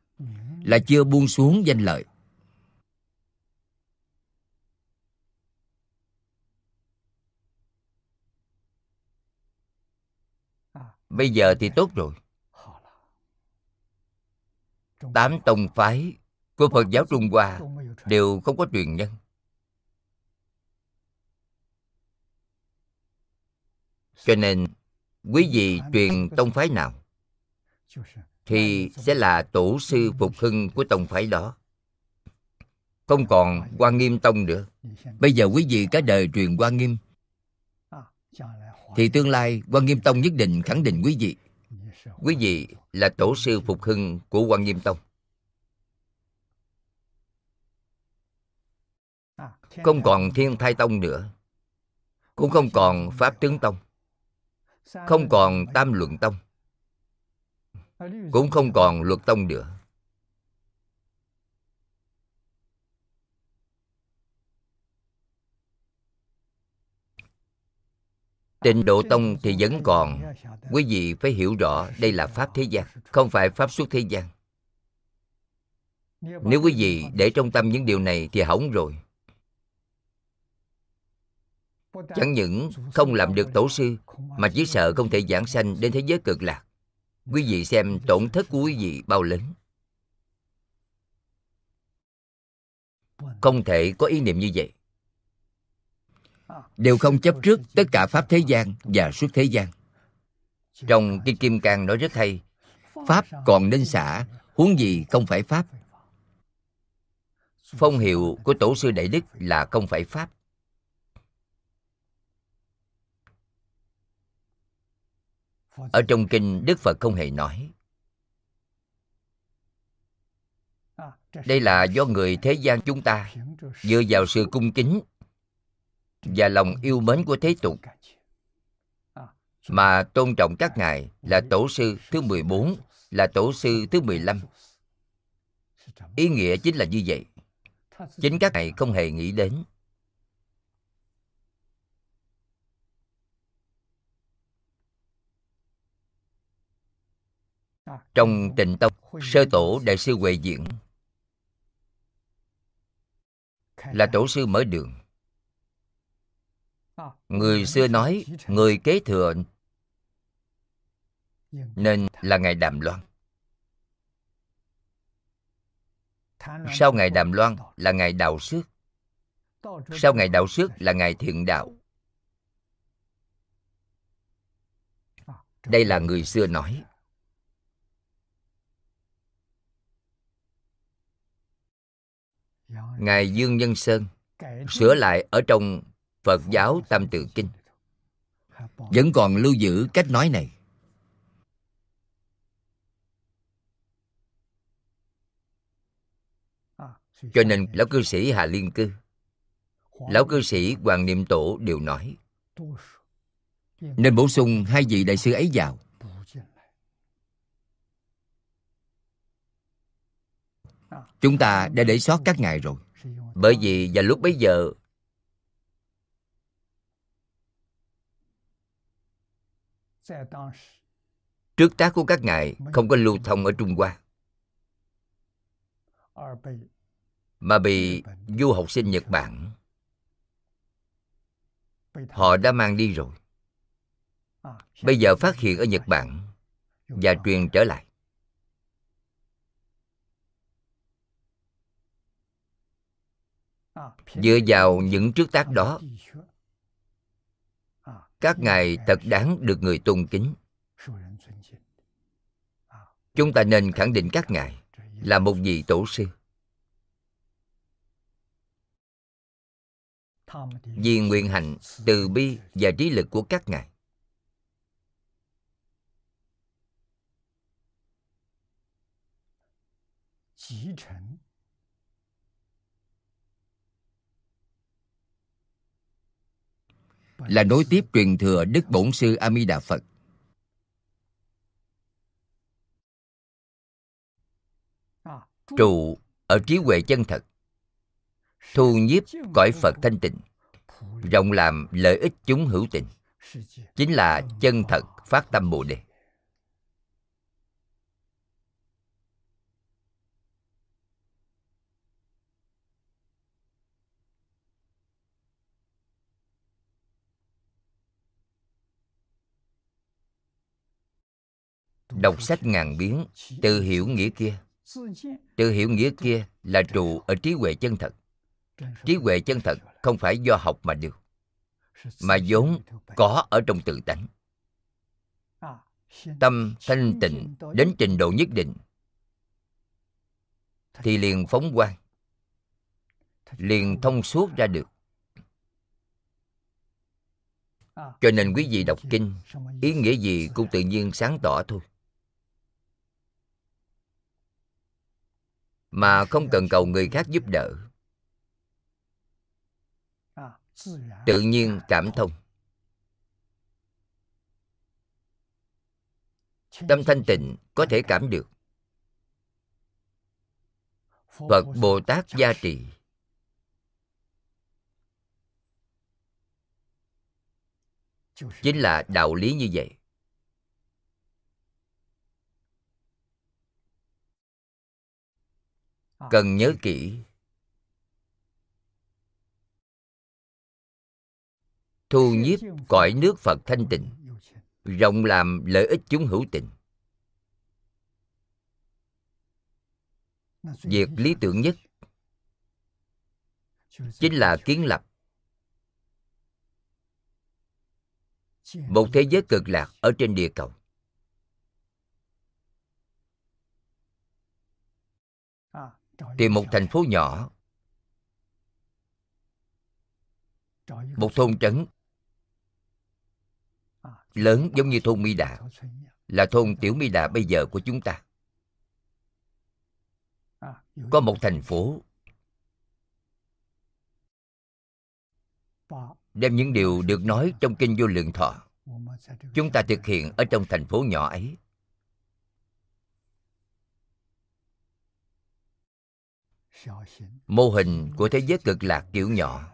là chưa buông xuống danh lợi. Bây giờ thì tốt rồi tám tông phái của phật giáo trung hoa đều không có truyền nhân. Cho nên, quý vị truyền tông phái nào thì sẽ là tổ sư phục hưng của tông phái đó. Không còn quan nghiêm tông nữa. Bây giờ quý vị cả đời truyền quan nghiêm, thì tương lai quan nghiêm tông nhất định khẳng định quý vị quý vị là tổ sư phục hưng của quan nghiêm tông. Không còn thiên thai tông nữa. Cũng không còn pháp tướng tông. Không còn tam luận tông. Cũng không còn luật tông nữa. Tịnh Độ Tông thì vẫn còn. Quý vị phải hiểu rõ đây là Pháp thế gian, Không phải Pháp suốt thế gian. Nếu quý vị để trong tâm những điều này thì hỏng rồi. Chẳng những không làm được tổ sư, Mà chỉ sợ không thể giảng sanh đến thế giới cực lạc. Quý vị xem tổn thất của quý vị bao lớn. Không thể có ý niệm như vậy đều không chấp trước tất cả pháp thế gian và suốt thế gian. Trong kinh kim cang nói rất hay, pháp còn nên xả, huống gì không phải pháp. Phong hiệu của tổ sư đại đức là không phải pháp. Ở trong kinh, đức phật không hề nói. Đây là do người thế gian chúng ta, dựa vào sự cung kính và lòng yêu mến của thế tục mà tôn trọng các ngài là tổ sư thứ 14, là tổ sư thứ 15. Ý nghĩa chính là như vậy. Chính các ngài không hề nghĩ đến. Trong tịnh tông, sơ tổ đại sư Huệ Diễn là tổ sư mở đường người xưa nói, người kế thừa nên là ngài đàm loan. Sau ngài đàm loan là ngài đạo Sước. sau ngài đạo Sước là ngài thiện đạo. Đây là người xưa nói. Ngài dương nhân sơn sửa lại ở trong Phật giáo Tam Tự Kinh. Vẫn còn lưu giữ cách nói này. Cho nên Lão cư sĩ Hà Liên Cư, Lão cư sĩ Hoàng Niệm Tổ đều nói, Nên bổ sung hai vị đại sư ấy vào. Chúng ta đã để sót các ngài rồi. Bởi vì vào lúc bấy giờ Trước tác của các ngài không có lưu thông ở Trung Hoa. Mà bị du học sinh Nhật Bản, Họ đã mang đi rồi. Bây giờ phát hiện ở Nhật Bản và truyền trở lại. Dựa vào những trước tác đó các ngài thật đáng được người tôn kính. Chúng ta nên khẳng định các ngài là một vị tổ sư. Vì nguyện hạnh từ bi và trí lực của các ngài. Là nối tiếp truyền thừa đức bổn sư a di đà phật. Trụ ở trí huệ chân thật, thu nhiếp cõi phật thanh tịnh, rộng làm lợi ích chúng hữu tình, chính là chân thật phát tâm bồ đề. Đọc sách ngàn biến tự hiểu nghĩa kia. Tự hiểu nghĩa kia là trụ ở trí huệ chân thật. Trí huệ chân thật không phải do học mà được, mà vốn có ở trong tự tánh. Tâm thanh tịnh đến trình độ nhất định, thì liền phóng quang, liền thông suốt ra được. Cho nên quý vị đọc kinh, ý nghĩa gì cũng tự nhiên sáng tỏ thôi. Mà không cần cầu người khác giúp đỡ. Tự nhiên cảm thông. Tâm thanh tịnh có thể cảm được. Phật bồ tát gia trì. Chính là đạo lý như vậy. Cần nhớ kỹ. Thu nhiếp cõi nước phật thanh tịnh rộng làm lợi ích chúng hữu tình việc lý tưởng nhất chính là kiến lập. Một thế giới cực lạc ở trên địa cầu tìm một thành phố nhỏ. Một thôn trấn. Lớn giống như thôn mi đà. là thôn tiểu mi đà bây giờ của chúng ta. Có một thành phố. Đem những điều được nói trong kinh vô lượng thọ. Chúng ta thực hiện ở trong thành phố nhỏ ấy mô hình của thế giới cực lạc kiểu nhỏ.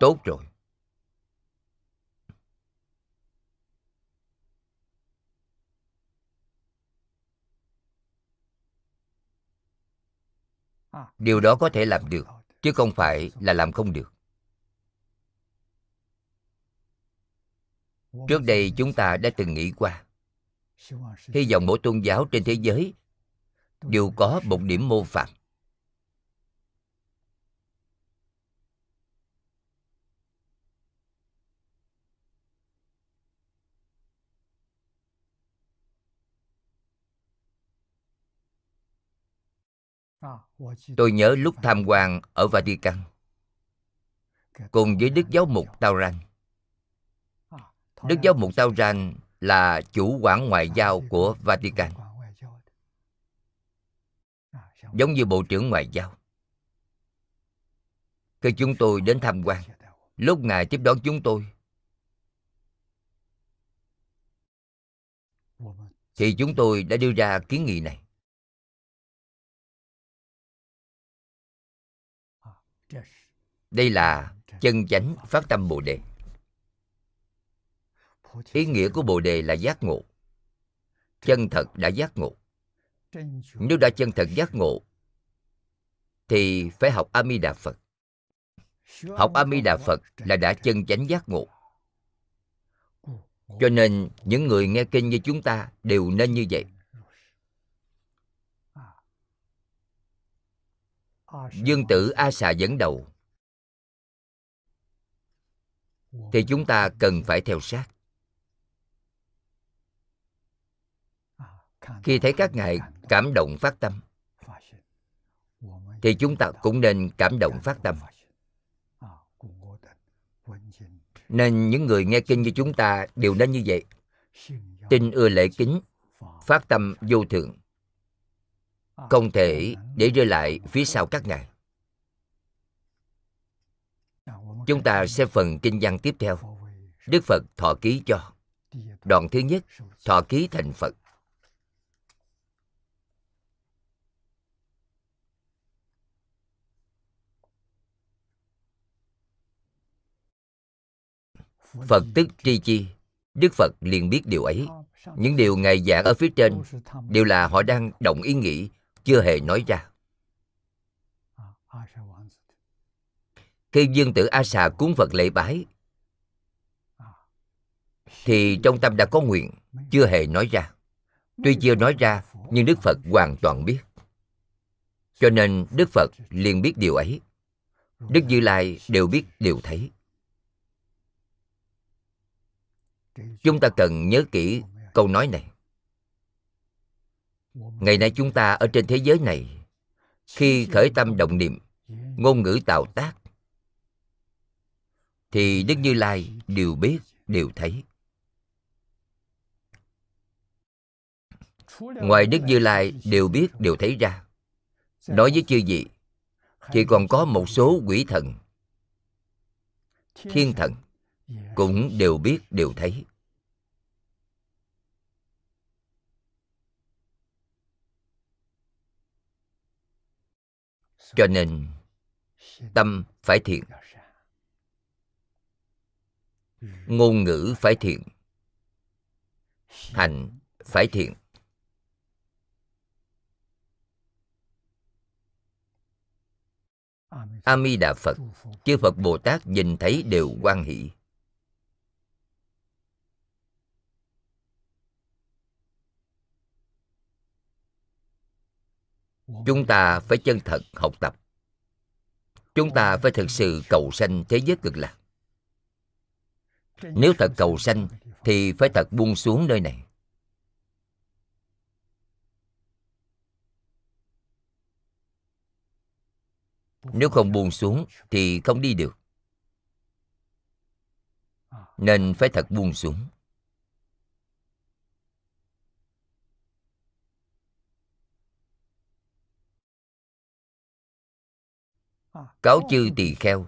Tốt rồi. Điều đó có thể làm được, chứ không phải là làm không được. Trước đây chúng ta đã từng nghĩ qua hy vọng mỗi tôn giáo trên thế giới đều có một điểm mô phạm. Tôi nhớ lúc tham quan ở vatican cùng với đức giáo mục tao ranh đức giáo mục tao ranh là chủ quản ngoại giao của Vatican. Giống như Bộ trưởng Ngoại giao. Khi chúng tôi đến tham quan, lúc Ngài tiếp đón chúng tôi, thì chúng tôi đã đưa ra kiến nghị này. Đây là chân chánh phát tâm Bồ Đề ý nghĩa của bồ đề là giác ngộ. Chân thật đã giác ngộ. Nếu đã chân thật giác ngộ, thì phải học a di đà phật. Học a di đà phật là đã chân chánh giác ngộ. Cho nên những người nghe kinh như chúng ta đều nên như vậy. Dương tử a xà dẫn đầu. Thì chúng ta cần phải theo sát. Khi thấy các ngài cảm động phát tâm, thì chúng ta cũng nên cảm động phát tâm. Nên những người nghe kinh như chúng ta đều nên như vậy. Tin ưa lễ kính, phát tâm vô thượng không thể để rơi lại phía sau các ngài. Chúng ta xem phần kinh văn tiếp theo. Đức phật thọ ký cho. Đoạn thứ nhất, thọ ký thành phật. Phật tức tri chi. Đức phật liền biết điều ấy. Những điều ngài giảng ở phía trên đều là họ đang động ý nghĩ, chưa hề nói ra. Khi dương tử a xà cúng phật lễ bái, thì trong tâm đã có nguyện, chưa hề nói ra. Tuy chưa nói ra, nhưng đức phật hoàn toàn biết. Cho nên đức phật liền biết điều ấy. Đức như lai đều biết đều thấy. Chúng ta cần nhớ kỹ câu nói này. Ngày nay chúng ta ở trên thế giới này, khi khởi tâm động niệm, ngôn ngữ tạo tác, thì đức như lai đều biết, đều thấy. Ngoài đức như lai đều biết, đều thấy ra. Nói với chư vị, thì còn có một số quỷ thần, thiên thần cũng đều biết, đều thấy. Cho nên, tâm phải thiện. Ngôn ngữ phải thiện. Hành phải thiện. A di đà phật, chư phật bồ tát nhìn thấy đều quan hỷ. Chúng ta phải chân thật học tập. Chúng ta phải thực sự cầu sanh thế giới cực lạc. Nếu thật cầu sanh, thì phải thật buông xuống nơi này. Nếu không buông xuống, thì không đi được. Nên phải thật buông xuống. Cáo chư tỳ kheo.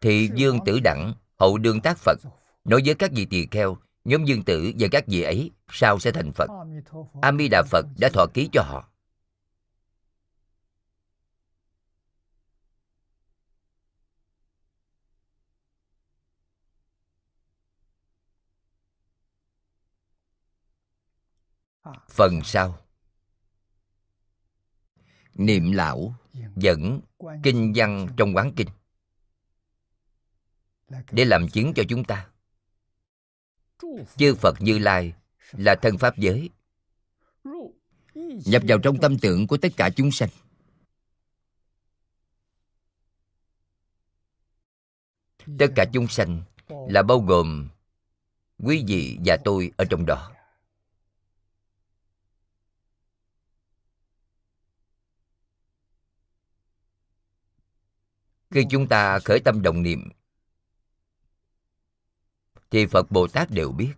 Thị dương tử đẳng, hậu đương tác phật, nói với các vị tỳ kheo, nhóm dương tử và các vị ấy, sao sẽ thành phật? A di đà phật đã thọ ký cho họ. Phần sau niệm lão dẫn kinh văn trong quán kinh. Để làm chứng cho chúng ta. Chư phật như lai là thân pháp giới. Nhập vào trong tâm tưởng của tất cả chúng sanh. Tất cả chúng sanh là bao gồm quý vị và tôi ở trong đó. Khi chúng ta khởi tâm đồng niệm, thì phật bồ tát đều biết.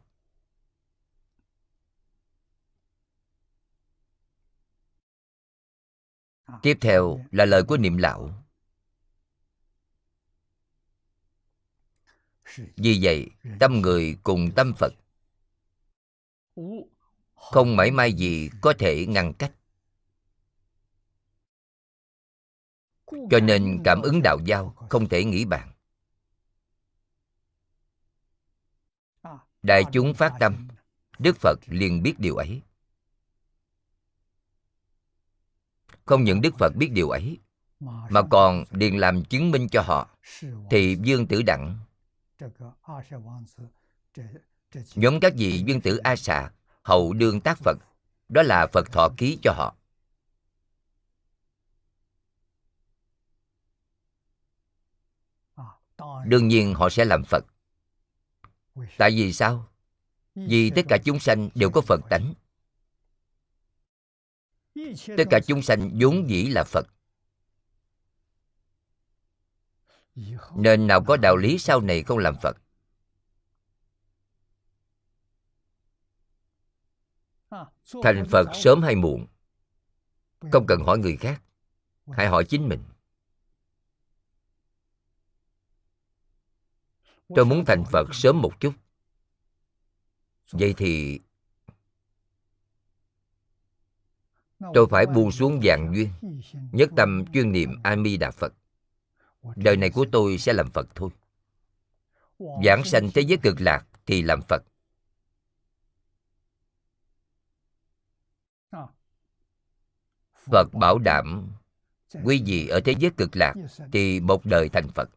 Tiếp theo là lời của niệm lão. Vì vậy, tâm người cùng tâm phật không mảy may gì có thể ngăn cách. Cho nên cảm ứng đạo giao không thể nghĩ bàn đại chúng phát tâm đức phật liền biết điều ấy không những đức phật biết điều ấy mà còn liền làm chứng minh cho họ thì dương tử đặng Nhóm các vị dương tử A xà hậu đương tác Phật, đó là Phật thọ ký cho họ. Đương nhiên họ sẽ làm Phật. Tại vì sao? Vì tất cả chúng sanh đều có Phật tánh. Tất cả chúng sanh vốn dĩ là Phật. Nên nào có đạo lý sau này không làm Phật. Thành Phật sớm hay muộn Không cần hỏi người khác Hãy hỏi chính mình Tôi muốn thành Phật sớm một chút. Vậy thì Tôi phải buông xuống vàng duyên, Nhất tâm chuyên niệm A-mi Đà Phật. Đời này của tôi sẽ làm Phật thôi. Giảng sanh thế giới cực lạc thì làm Phật. Phật bảo đảm quý vị ở thế giới cực lạc thì một đời thành Phật.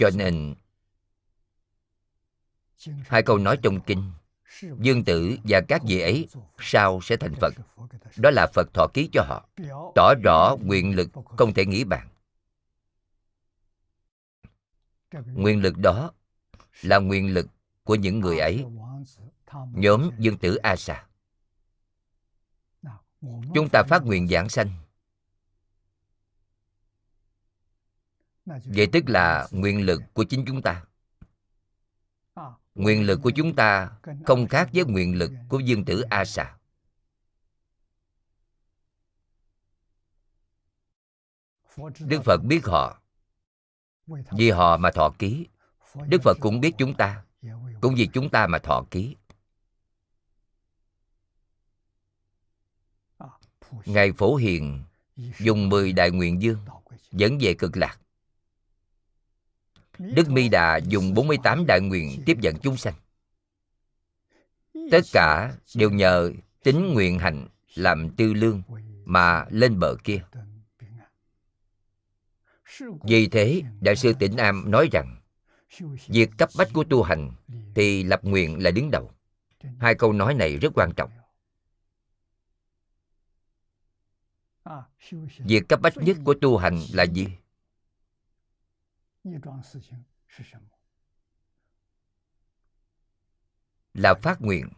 Cho nên, hai câu nói trong kinh, Dương tử và các vị ấy sao sẽ thành Phật. Đó là Phật thọ ký cho họ, Tỏ rõ nguyện lực không thể nghĩ bàn. Nguyện lực đó là nguyện lực của những người ấy, Nhóm dương tử A Sa. Chúng ta phát nguyện giảng sanh Vậy tức là nguyện lực của chính chúng ta. Nguyện lực của chúng ta không khác với nguyện lực của dương tử A Sa Đức Phật biết họ, Vì họ mà thọ ký. Đức Phật cũng biết chúng ta, Cũng vì chúng ta mà thọ ký. Ngài Phổ Hiền dùng 10 đại nguyện dương dẫn về cực lạc. Đức Mi Đà dùng 48 đại nguyện tiếp dẫn chúng sanh. Tất cả đều nhờ tính nguyện hành làm tư lương mà lên bờ kia. Vì thế, Đại sư Tịnh Am nói rằng Việc cấp bách của tu hành thì lập nguyện là đứng đầu. Hai câu nói này rất quan trọng. Việc cấp bách nhất của tu hành là gì? Là phát nguyện.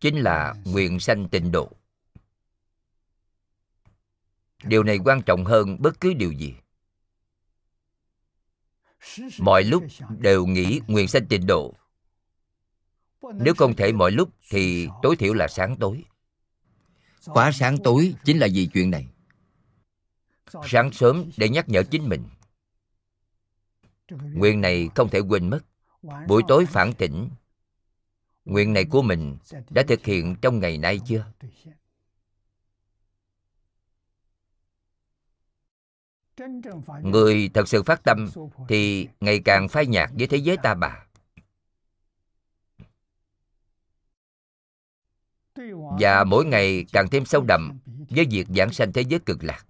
Chính là nguyện sanh tịnh độ. Điều này quan trọng hơn bất cứ điều gì. Mọi lúc đều nghĩ nguyện sanh tịnh độ nếu không thể mọi lúc thì tối thiểu là sáng tối Khóa sáng tối chính là vì chuyện này. Sáng sớm để nhắc nhở chính mình. Nguyện này không thể quên mất. Buổi tối phản tỉnh, Nguyện này của mình đã thực hiện trong ngày nay chưa? Người thật sự phát tâm thì ngày càng phai nhạt với thế giới ta bà. Và mỗi ngày càng thêm sâu đậm với việc giảng sanh thế giới cực lạc.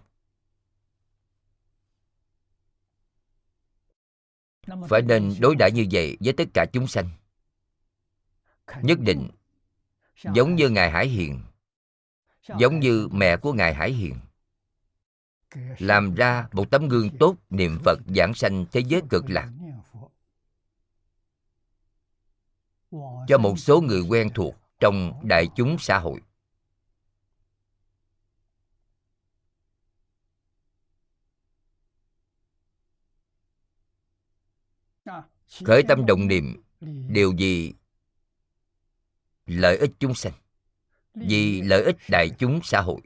Phải nên đối đãi như vậy với tất cả chúng sanh. Nhất định, giống như ngài hải hiền, giống như mẹ của ngài hải hiền, làm ra một tấm gương tốt niệm phật giảng sanh thế giới cực lạc. Cho một số người quen thuộc trong đại chúng xã hội. Khởi tâm động niệm, điều gì lợi ích chúng sanh? Vì lợi ích đại chúng xã hội.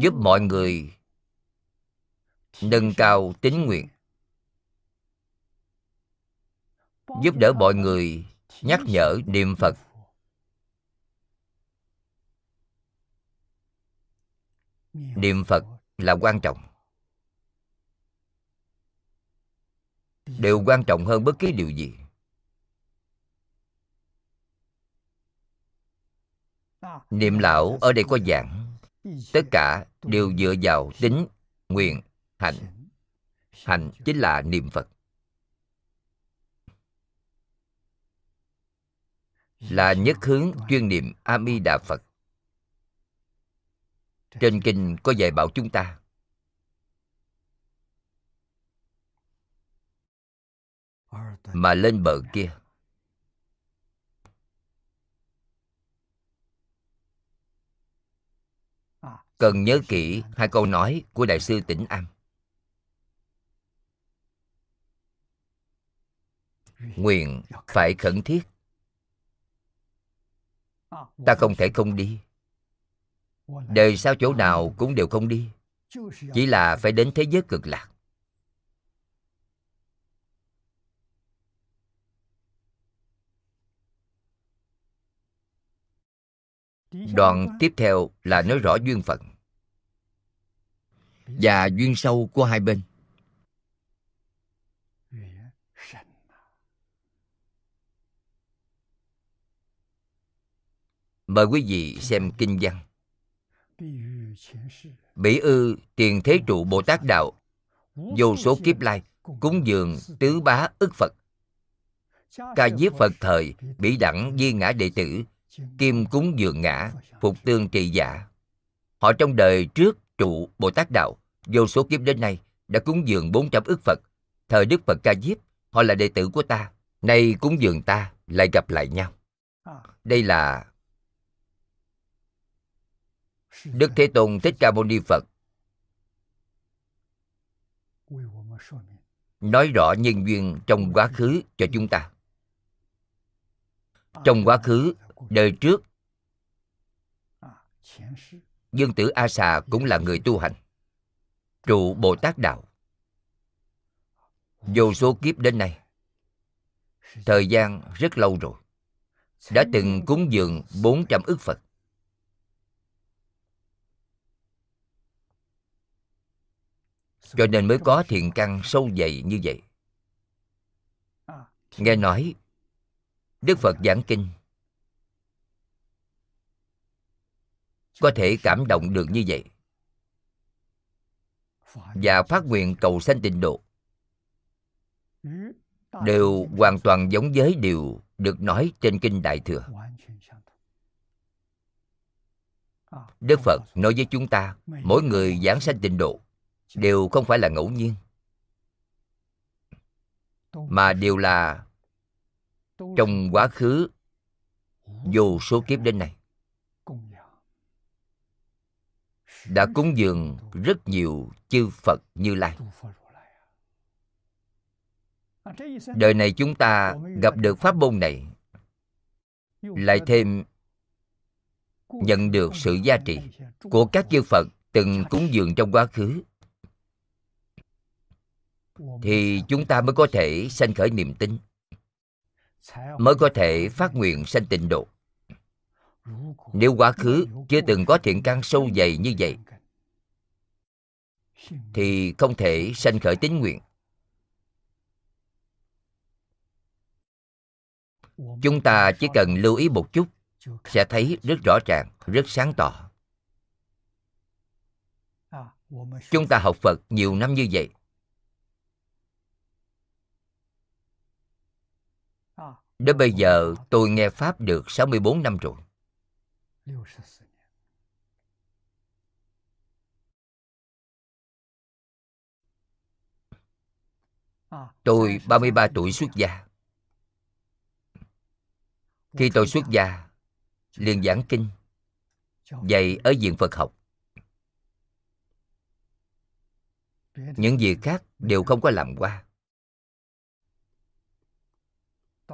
Giúp mọi người nâng cao tính nguyện. Giúp đỡ mọi người nhắc nhở niệm phật. Niệm phật là quan trọng. Đều quan trọng hơn bất kỳ điều gì. Niệm lão ở đây có giảng tất cả đều dựa vào tính, nguyện, hạnh. Hạnh chính là niệm phật. Là nhất hướng chuyên niệm a di đà phật. Trên kinh có dạy bảo chúng ta, mà lên bờ kia, cần nhớ kỹ hai câu nói của đại sư tĩnh am. Nguyện phải khẩn thiết ta không thể không đi. Đời sau chỗ nào cũng đều không đi. Chỉ là phải đến thế giới cực lạc. Đoạn tiếp theo là nói rõ duyên phận và duyên sâu của hai bên mời quý vị xem kinh văn. Bỉ ư tiền thế trụ bồ tát đạo vô số kiếp lai cúng dường tứ bá ức phật. Ca diếp phật thời bỉ đẳng di ngã đệ tử kim cúng dường ngã phục tương trì giả họ trong đời trước trụ bồ tát đạo vô số kiếp đến nay đã cúng dường 400 ức phật. Thời đức phật ca diếp họ là đệ tử của ta nay cúng dường ta lại gặp lại nhau. Đây là đức thế tôn thích ca mâu ni phật. Nói rõ nhân duyên trong quá khứ cho chúng ta. Trong quá khứ, đời trước, dương tử a xà cũng là người tu hành. Trụ bồ tát đạo. Vô số kiếp đến nay, thời gian rất lâu rồi, đã từng cúng dường 400 ức Phật. Cho nên mới có thiện căn sâu dày như vậy. Nghe nói, Đức Phật giảng kinh. Có thể cảm động được như vậy. Và phát nguyện cầu sanh tịnh độ. Đều hoàn toàn giống với điều được nói trên kinh đại thừa. Đức phật nói với chúng ta mỗi người giảng sanh tịnh độ đều không phải là ngẫu nhiên. Mà đều là trong quá khứ vô số kiếp đến này đã cúng dường rất nhiều chư Phật Như Lai. Đời này chúng ta gặp được pháp môn này lại thêm nhận được sự gia trị của các chư Phật từng cúng dường trong quá khứ thì chúng ta mới có thể sanh khởi niềm tin, mới có thể phát nguyện sanh tịnh độ. Nếu quá khứ chưa từng có thiện căn sâu dày như vậy, thì không thể sanh khởi tín nguyện. Chúng ta chỉ cần lưu ý một chút, sẽ thấy rất rõ ràng, rất sáng tỏ. Chúng ta học phật nhiều năm như vậy đến bây giờ tôi nghe pháp được 64 năm rồi Tôi 33 tuổi xuất gia. Khi tôi xuất gia, liền giảng kinh, dạy ở viện Phật học. Những việc khác đều không có làm qua.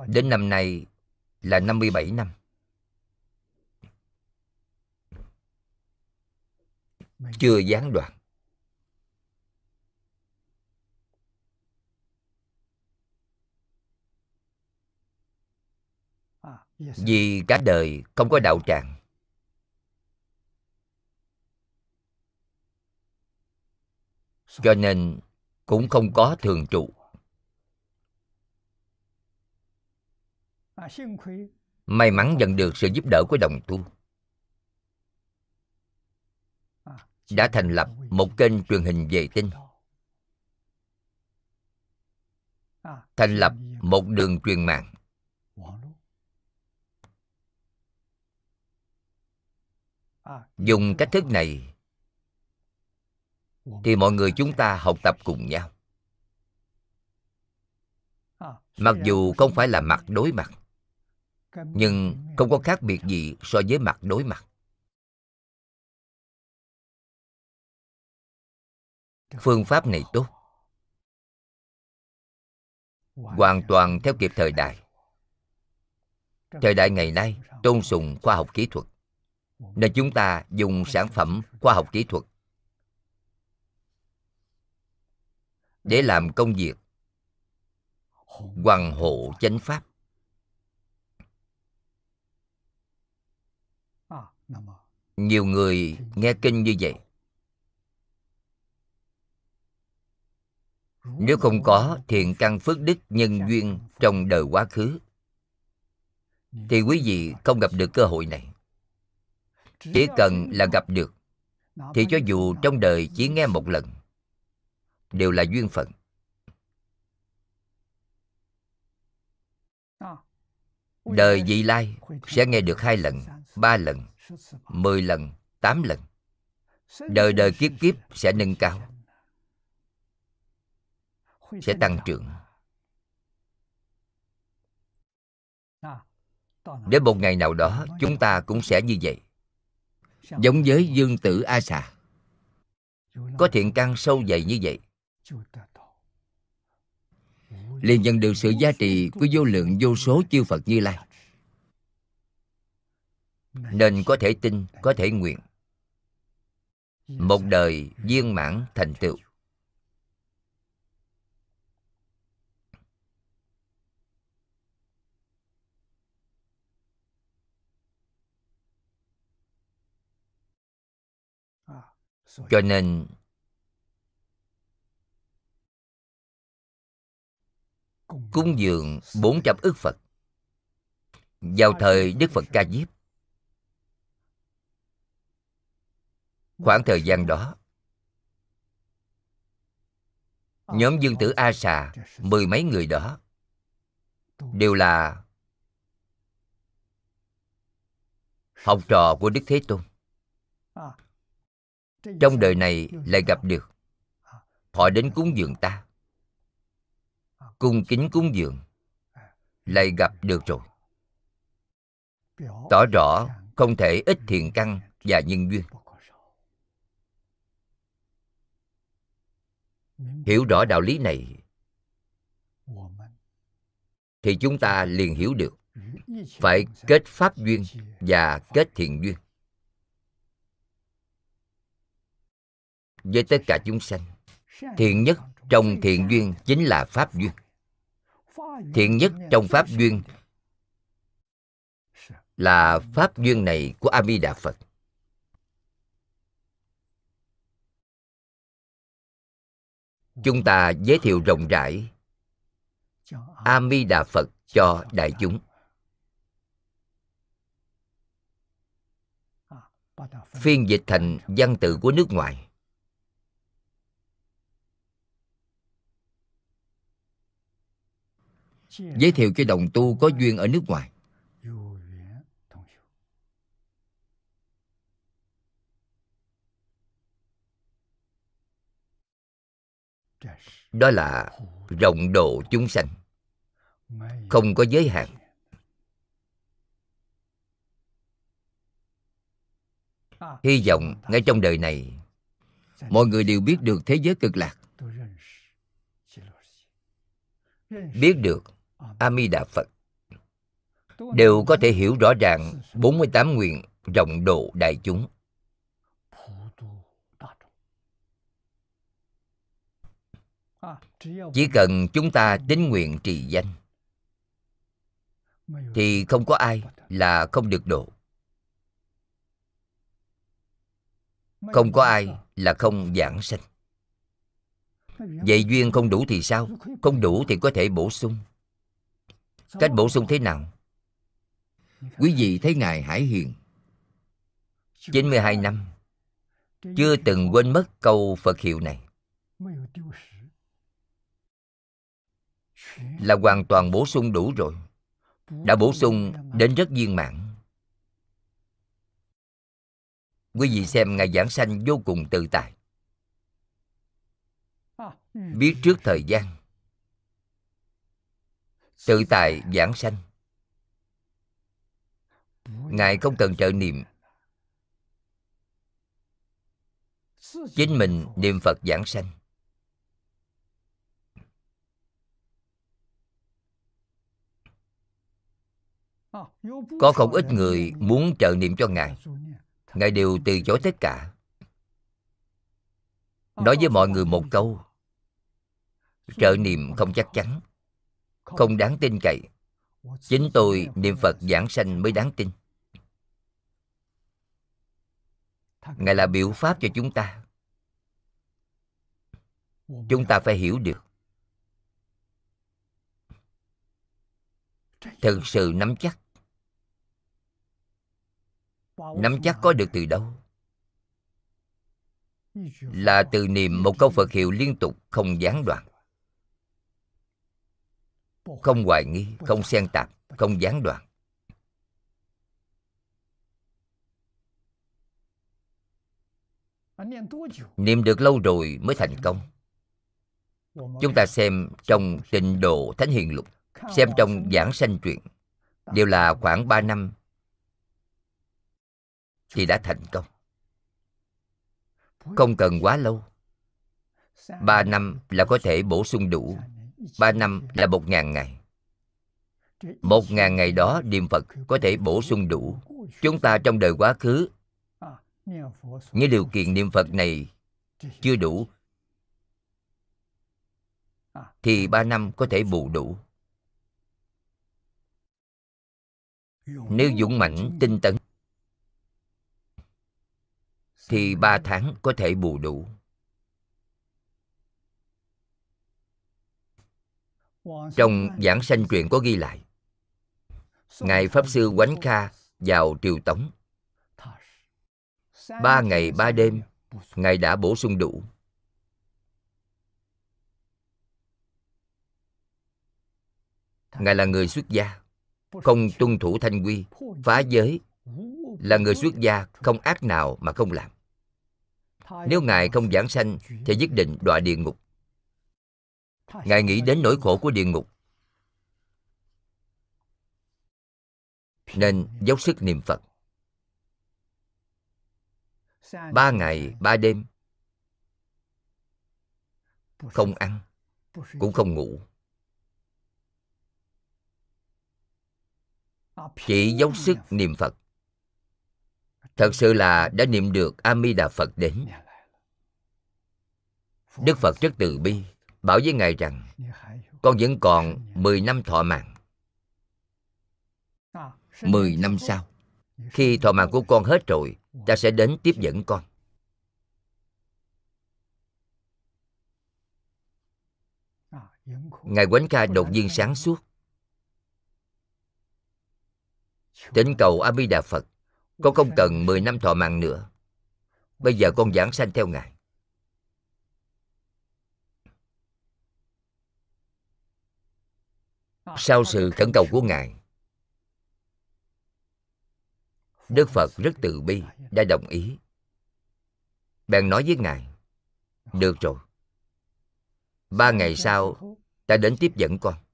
Đến năm nay là 57 năm. chưa gián đoạn. Vì cả đời không có đạo tràng. Cho nên cũng không có thường trụ. May mắn nhận được sự giúp đỡ của đồng tu. Đã thành lập một kênh truyền hình vệ tinh. Thành lập một đường truyền mạng. Dùng cách thức này thì mọi người chúng ta học tập cùng nhau. Mặc dù không phải là mặt đối mặt nhưng không có khác biệt gì so với mặt đối mặt. Phương pháp này tốt. Hoàn toàn theo kịp thời đại. Thời đại ngày nay tôn sùng khoa học kỹ thuật, nên chúng ta dùng sản phẩm khoa học kỹ thuật để làm công việc hoàng hộ chánh pháp. Nhiều người nghe kinh như vậy. Nếu không có thiện căn phước đức nhân duyên trong đời quá khứ, thì quý vị không gặp được cơ hội này. Chỉ cần là gặp được, thì cho dù trong đời chỉ nghe một lần, đều là duyên phận. Đời vị lai sẽ nghe được hai lần, ba lần mười lần, tám lần. Đời đời kiếp kiếp sẽ nâng cao, sẽ tăng trưởng. Đến một ngày nào đó chúng ta cũng sẽ như vậy, giống với dương tử a xà có thiện căn sâu dày như vậy, liền nhận được sự giá trị của vô lượng vô số chư phật như lai nên có thể tin, có thể nguyện. Một đời viên mãn thành tựu. Cho nên, cúng dường 400 ức Phật. Vào thời Đức Phật Ca Diếp khoảng thời gian đó nhóm dương tử a xà mười mấy người đó đều là học trò của đức thế tôn. Trong đời này lại gặp được. Họ đến cúng dường ta. Cung kính cúng dường lại gặp được rồi. Tỏ rõ không thể ít thiện căn và nhân duyên hiểu rõ đạo lý này. Thì chúng ta liền hiểu được. Phải kết pháp duyên và kết thiện duyên. Với tất cả chúng sanh thiện nhất trong thiện duyên chính là pháp duyên. Thiện nhất trong pháp duyên là pháp duyên này của a di đà phật chúng ta giới thiệu rộng rãi. A mi đà phật cho đại chúng. Phiên dịch thành văn tự của nước ngoài. Giới thiệu cho đồng tu có duyên ở nước ngoài. Đó là rộng độ chúng sanh. Không có giới hạn. Hy vọng ngay trong đời này, mọi người đều biết được thế giới cực lạc. Biết được a di đà phật đều có thể hiểu rõ ràng 48 nguyện rộng độ đại chúng. Chỉ cần chúng ta tín nguyện trì danh, thì không có ai là không được độ. Không có ai là không giảng sanh. Vậy duyên không đủ thì sao? Không đủ thì có thể bổ sung. Cách bổ sung thế nào? Quý vị thấy ngài hải hiền 92 năm, chưa từng quên mất câu Phật hiệu này là hoàn toàn bổ sung đủ rồi. Đã bổ sung đến rất viên mãn. Quý vị xem ngài giảng sanh vô cùng tự tại. Biết trước thời gian. Tự tại giảng sanh. Ngài không cần trợ niệm. Chính mình niệm phật giảng sanh. Có không ít người muốn trợ niệm cho ngài. Ngài đều từ chối tất cả. Nói với mọi người một câu, trợ niệm không chắc chắn, không đáng tin cậy. Chính tôi niệm phật giảng sanh mới đáng tin. Ngài là biểu pháp cho chúng ta. Chúng ta phải hiểu được. Thực sự nắm chắc nắm chắc có được từ đâu? Là từ niệm một câu phật hiệu liên tục, không gián đoạn. Không hoài nghi, không xen tạp, không gián đoạn. Niệm được lâu rồi mới thành công. Chúng ta xem trong tịnh độ thánh hiền lục, xem trong giảng sanh truyện, đều là khoảng 3 năm thì đã thành công. Không cần quá lâu. Ba năm là có thể bổ sung đủ. Ba năm là một ngàn ngày. Một ngàn ngày đó, niệm phật có thể bổ sung đủ. Chúng ta trong đời quá khứ, những điều kiện niệm phật này chưa đủ, thì ba năm có thể bù đủ. Nếu dũng mãnh, tinh tấn thì ba tháng có thể bù đủ. Trong giảng sanh truyện có ghi lại, ngài pháp sư quánh kha vào triều tống. Ba ngày, ba đêm, ngài đã bổ sung đủ. Ngài là người xuất gia, không tuân thủ thanh quy, phá giới, là người xuất gia không ác nào mà không làm nếu ngài không giảng sanh thì nhất định đọa địa ngục. Ngài nghĩ đến nỗi khổ của địa ngục. Nên dốc sức niệm phật. Ba ngày, ba đêm. Không ăn, cũng không ngủ. Chỉ dốc sức niệm phật thật sự là đã niệm được a di đà phật đến. Đức phật rất từ bi, bảo với ngài rằng, con vẫn còn 10 năm thọ mạng. 10 năm sau, khi thọ mạng của con hết rồi ta sẽ đến tiếp dẫn con. Ngài quánh ca đột nhiên sáng suốt. Thỉnh cầu A Di Đà Phật con không cần 10 năm thọ mạng nữa. Bây giờ con giảng sanh theo Ngài. Sau sự khẩn cầu của Ngài, Đức Phật rất từ bi, Đã đồng ý. Bèn nói với Ngài, Được rồi. Ba ngày sau, Ta đến tiếp dẫn con.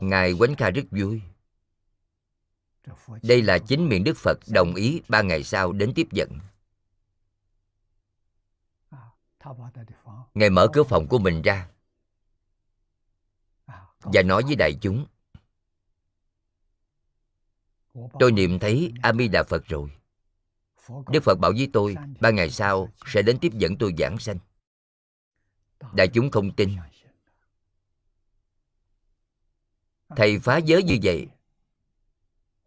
Ngài quánh kha rất vui. Đây là chính miệng đức phật đồng ý ba ngày sau đến tiếp dẫn. Ngài mở cửa phòng của mình ra và nói với đại chúng, tôi niệm thấy a di đà phật rồi. Đức phật bảo với tôi, ba ngày sau sẽ đến tiếp dẫn tôi giảng sanh. Đại chúng không tin. Thầy phá giới như vậy.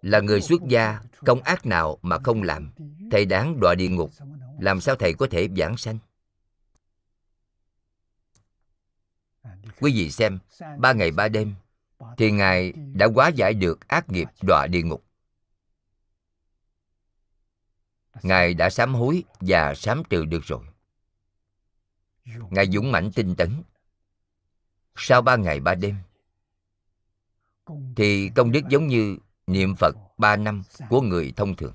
Là người xuất gia, công ác nào mà không làm, thầy đáng đọa địa ngục. Làm sao thầy có thể giảng sanh? Quý vị xem, ba ngày ba đêm, thì ngài đã hóa giải được ác nghiệp đọa địa ngục. Ngài đã sám hối và sám trừ được rồi. Ngài dũng mãnh tinh tấn. Sau ba ngày ba đêm thì công đức giống như niệm phật ba năm của người thông thường.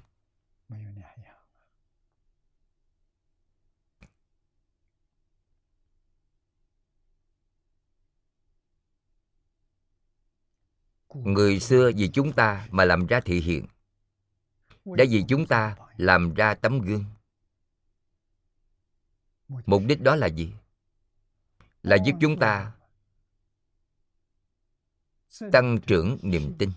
Người xưa vì chúng ta mà làm ra thị hiện đã vì chúng ta làm ra tấm gương. Mục đích đó là gì? Là giúp chúng ta tăng trưởng niềm tin.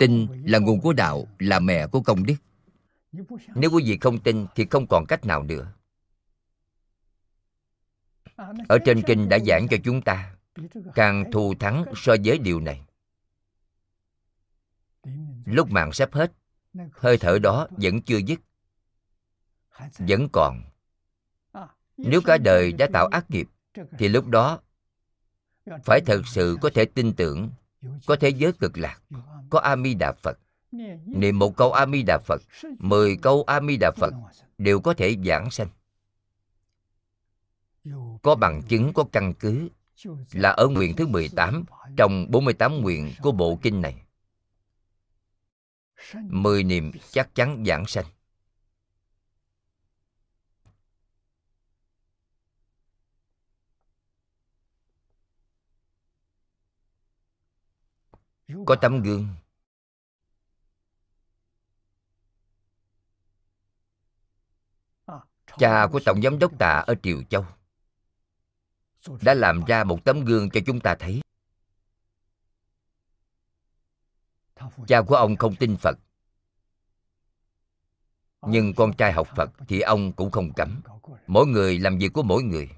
Tin là nguồn của đạo, là mẹ của công đức. Nếu quý vị không tin thì không còn cách nào nữa. Ở trên kinh đã giảng cho chúng ta, càng thù thắng so với điều này. Lúc mạng sắp hết, hơi thở đó vẫn chưa dứt. Vẫn còn. Nếu cả đời đã tạo ác nghiệp thì lúc đó, phải thật sự có thể tin tưởng, có thế giới cực lạc, có a mi đà phật niệm một câu a mi đà phật, mười câu a mi đà phật đều có thể giảng sanh có bằng chứng, có căn cứ, là ở nguyện thứ 18 trong 48 nguyện của bộ kinh này. Mười niệm chắc chắn giảng sanh. Có tấm gương. Cha của Tổng Giám đốc Tạ ở Triều Châu đã làm ra một tấm gương cho chúng ta thấy. Cha của ông không tin phật, nhưng con trai học phật thì ông cũng không cấm. Mỗi người làm việc của mỗi người.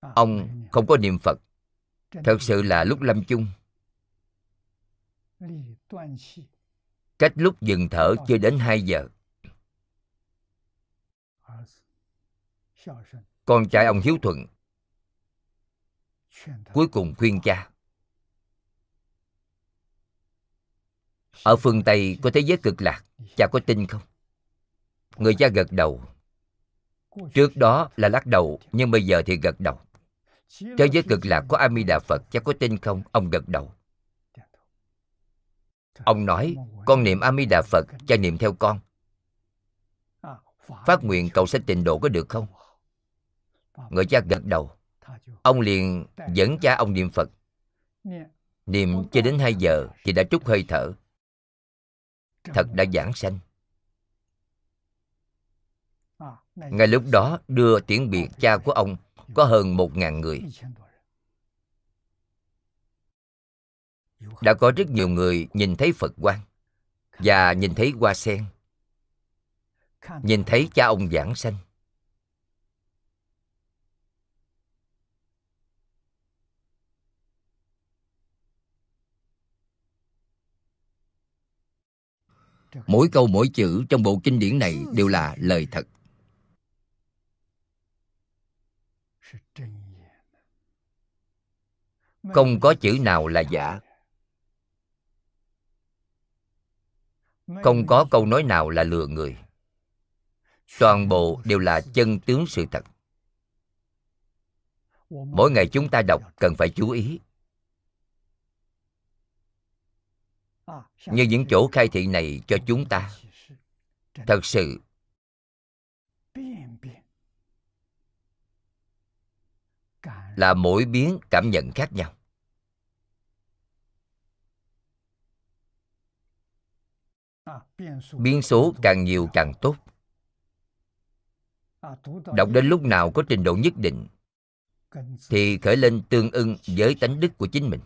Ông không có niệm phật. Thật sự là lúc lâm chung cách lúc dừng thở chưa đến 2 giờ. Con trai ông hiếu thuận. Cuối cùng khuyên cha. Ở phương tây có thế giới cực lạc cha có tin không? Người cha gật đầu. Trước đó là lắc đầu nhưng bây giờ thì gật đầu. Thế giới cực lạc có a di đà phật cha có tin không? Ông gật đầu ông nói, con niệm a di đà phật cha niệm theo con. Phát nguyện cầu sẽ tịnh độ có được không? Người cha gật đầu. Ông liền dẫn cha ông niệm phật. Niệm chưa đến 2 giờ thì đã trút hơi thở. Thật đã giảng sanh. Ngay lúc đó đưa tiễn biệt cha của ông có hơn một ngàn người. Đã có rất nhiều người nhìn thấy phật quang và nhìn thấy hoa sen nhìn thấy cha ông giảng sanh. Mỗi câu mỗi chữ trong bộ kinh điển này đều là lời thật. Không có chữ nào là giả không có câu nói nào là lừa người. Toàn bộ đều là chân tướng sự thật. Mỗi ngày chúng ta đọc cần phải chú ý. Như những chỗ khai thị này cho chúng ta. thật sự. Là mỗi biến cảm nhận khác nhau biến số càng nhiều càng tốt. Đọc đến lúc nào có trình độ nhất định, thì khởi lên tương ưng với tánh đức của chính mình.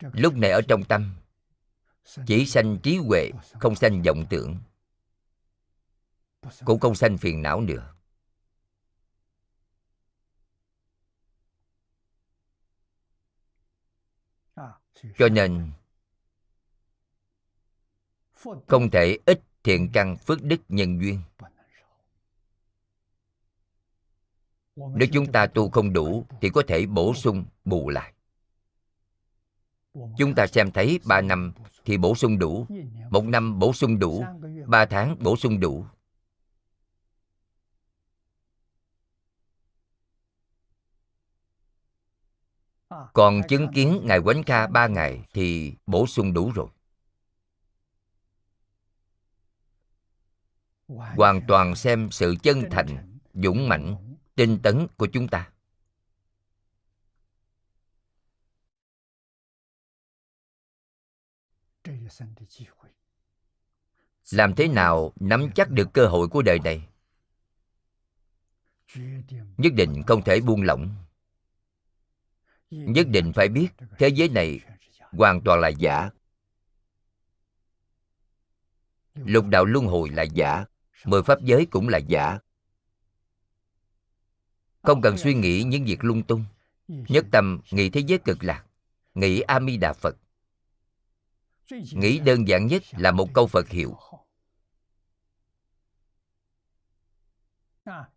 Lúc này ở trong tâm, chỉ sanh trí huệ, không sanh vọng tưởng, cũng không sanh phiền não nữa. Cho nên, không thể ít thiện căn phước đức nhân duyên. Nếu chúng ta tu không đủ thì có thể bổ sung bù lại. Chúng ta xem thấy ba năm thì bổ sung đủ, một năm bổ sung đủ, ba tháng bổ sung đủ. Còn chứng kiến ngài quánh ca ba ngày thì bổ sung đủ rồi. Hoàn toàn xem sự chân thành dũng mãnh tinh tấn của chúng ta. Làm thế nào nắm chắc được cơ hội của đời này? Nhất định không thể buông lỏng nhất định phải biết, thế giới này hoàn toàn là giả. Lục đạo luân hồi là giả, mười pháp giới cũng là giả. Không cần suy nghĩ những việc lung tung, nhất tâm nghĩ thế giới cực lạc, nghĩ a mi đà phật. Nghĩ đơn giản nhất là một câu phật hiệu.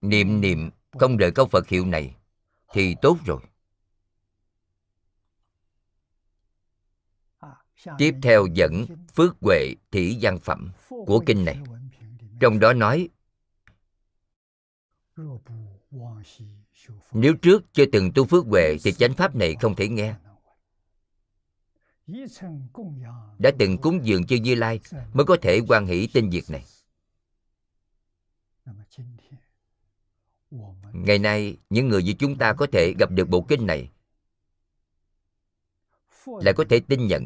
Niệm niệm, không đợi câu phật hiệu này thì tốt rồi. Tiếp theo dẫn phước huệ thị văn phẩm của kinh này trong đó nói nếu trước chưa từng tu phước huệ thì chánh pháp này không thể nghe đã từng cúng dường cho Như Lai mới có thể quan hỷ tin việc này. Ngày nay, những người như chúng ta có thể gặp được bộ kinh này lại có thể tin nhận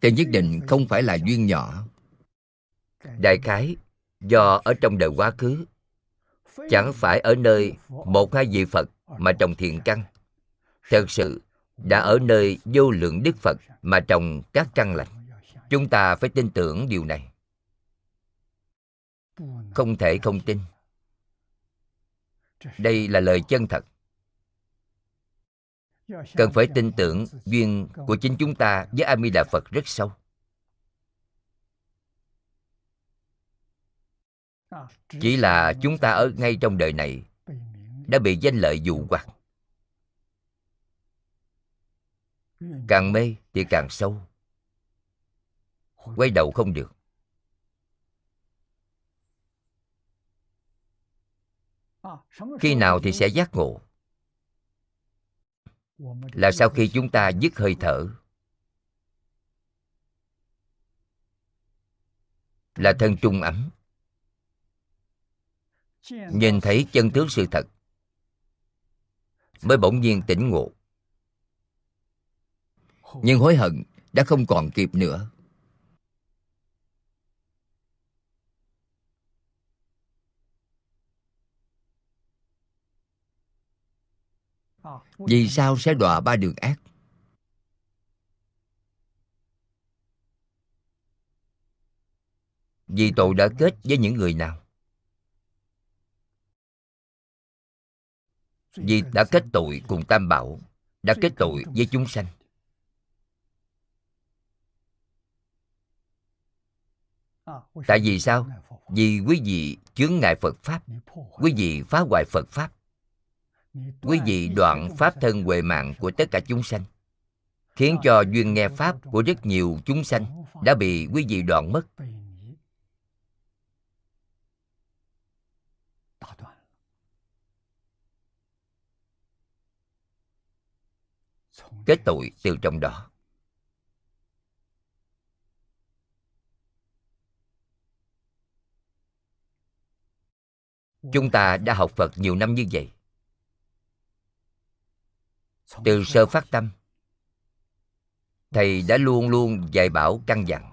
thì nhất định không phải là duyên nhỏ. Đại khái, do ở trong đời quá khứ, chẳng phải ở nơi một hai vị phật mà trồng thiện căn. Thật sự, đã ở nơi vô lượng đức phật mà trồng các căn lành. Chúng ta phải tin tưởng điều này. Không thể không tin. Đây là lời chân thật cần phải tin tưởng duyên của chính chúng ta với a di đà phật rất sâu. Chỉ là chúng ta ở ngay trong đời này đã bị danh lợi dụ hoặc. Càng mê thì càng sâu. Quay đầu không được. Khi nào thì sẽ giác ngộ là sau khi chúng ta dứt hơi thở. Là thân trung ấm. Nhìn thấy chân tướng sự thật. Mới bỗng nhiên tỉnh ngộ. Nhưng hối hận đã không còn kịp nữa. Vì sao sẽ đọa ba đường ác? Vì tội đã kết với những người nào? Vì đã kết tội cùng tam bảo, đã kết tội với chúng sanh. Tại vì sao? Vì quý vị chướng ngại phật pháp, quý vị phá hoại phật pháp quý vị đoạn pháp thân huệ mạng của tất cả chúng sanh, khiến cho duyên nghe pháp của rất nhiều chúng sanh đã bị quý vị đoạn mất. Kết tội từ trong đó. Chúng ta đã học phật nhiều năm như vậy từ sơ phát tâm thầy đã luôn luôn dạy bảo căn dặn.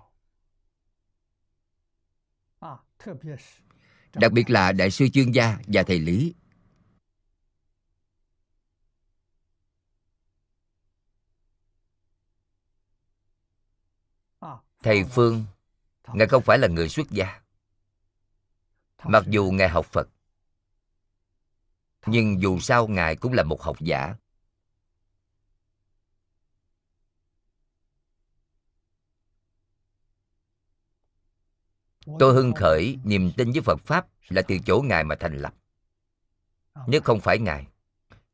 Đặc biệt là đại sư chuyên gia và thầy lý. Thầy phương ngài không phải là người xuất gia. Mặc dù ngài học phật nhưng dù sao ngài cũng là một học giả tôi hưng khởi, niềm tin với phật pháp là từ chỗ ngài mà thành lập. Nếu không phải ngài,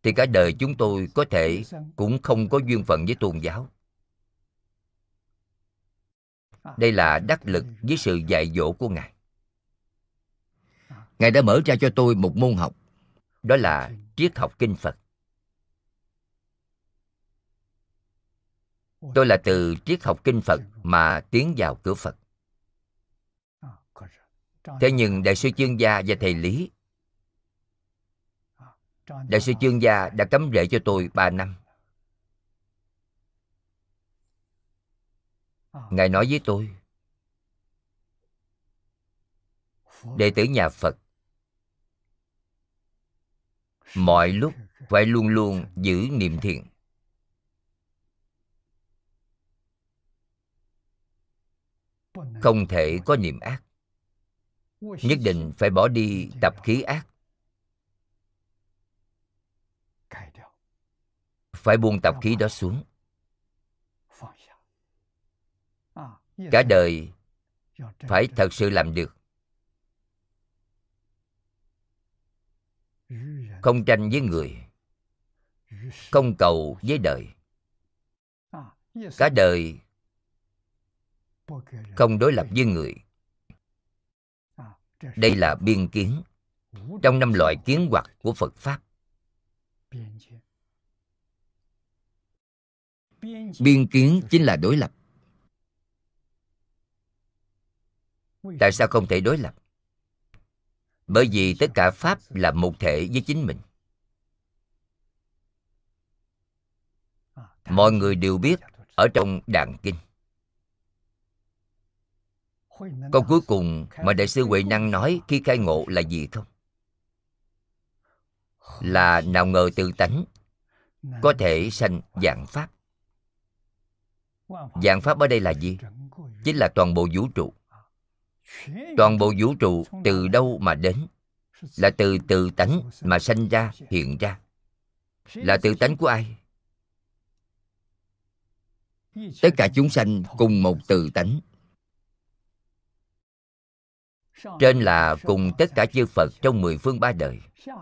thì cả đời chúng tôi có thể cũng không có duyên phận với tôn giáo. Đây là đắc lực với sự dạy dỗ của ngài. Ngài đã mở ra cho tôi một môn học, đó là triết học kinh phật. Tôi là từ triết học kinh phật mà tiến vào cửa phật thế nhưng đại sư chương gia và thầy lý đại sư chương gia đã cấm rễ cho tôi 3 năm. Ngài nói với tôi đệ tử nhà phật mọi lúc phải luôn luôn giữ niệm thiện không thể có niệm ác nhất định phải bỏ đi tập khí ác. Phải buông tập khí đó xuống. Cả đời phải thật sự làm được. Không tranh với người, không cầu với đời. Cả đời không đối lập với người đây là biên kiến trong năm loại kiến hoặc của phật pháp. Biên kiến chính là đối lập. Tại sao không thể đối lập? Bởi vì tất cả pháp là một thể với chính mình. Mọi người đều biết ở trong đàn kinh câu cuối cùng mà đại sư huệ năng nói khi khai ngộ là gì không? Là nào ngờ tự tánh, có thể sanh dạng pháp. Dạng pháp ở đây là gì? Chính là toàn bộ vũ trụ. Toàn bộ vũ trụ từ đâu mà đến? Là từ tự tánh mà sanh ra, hiện ra. Là tự tánh của ai? Tất cả chúng sanh cùng một từ tánh trên là cùng tất cả chư phật trong mười phương ba đời.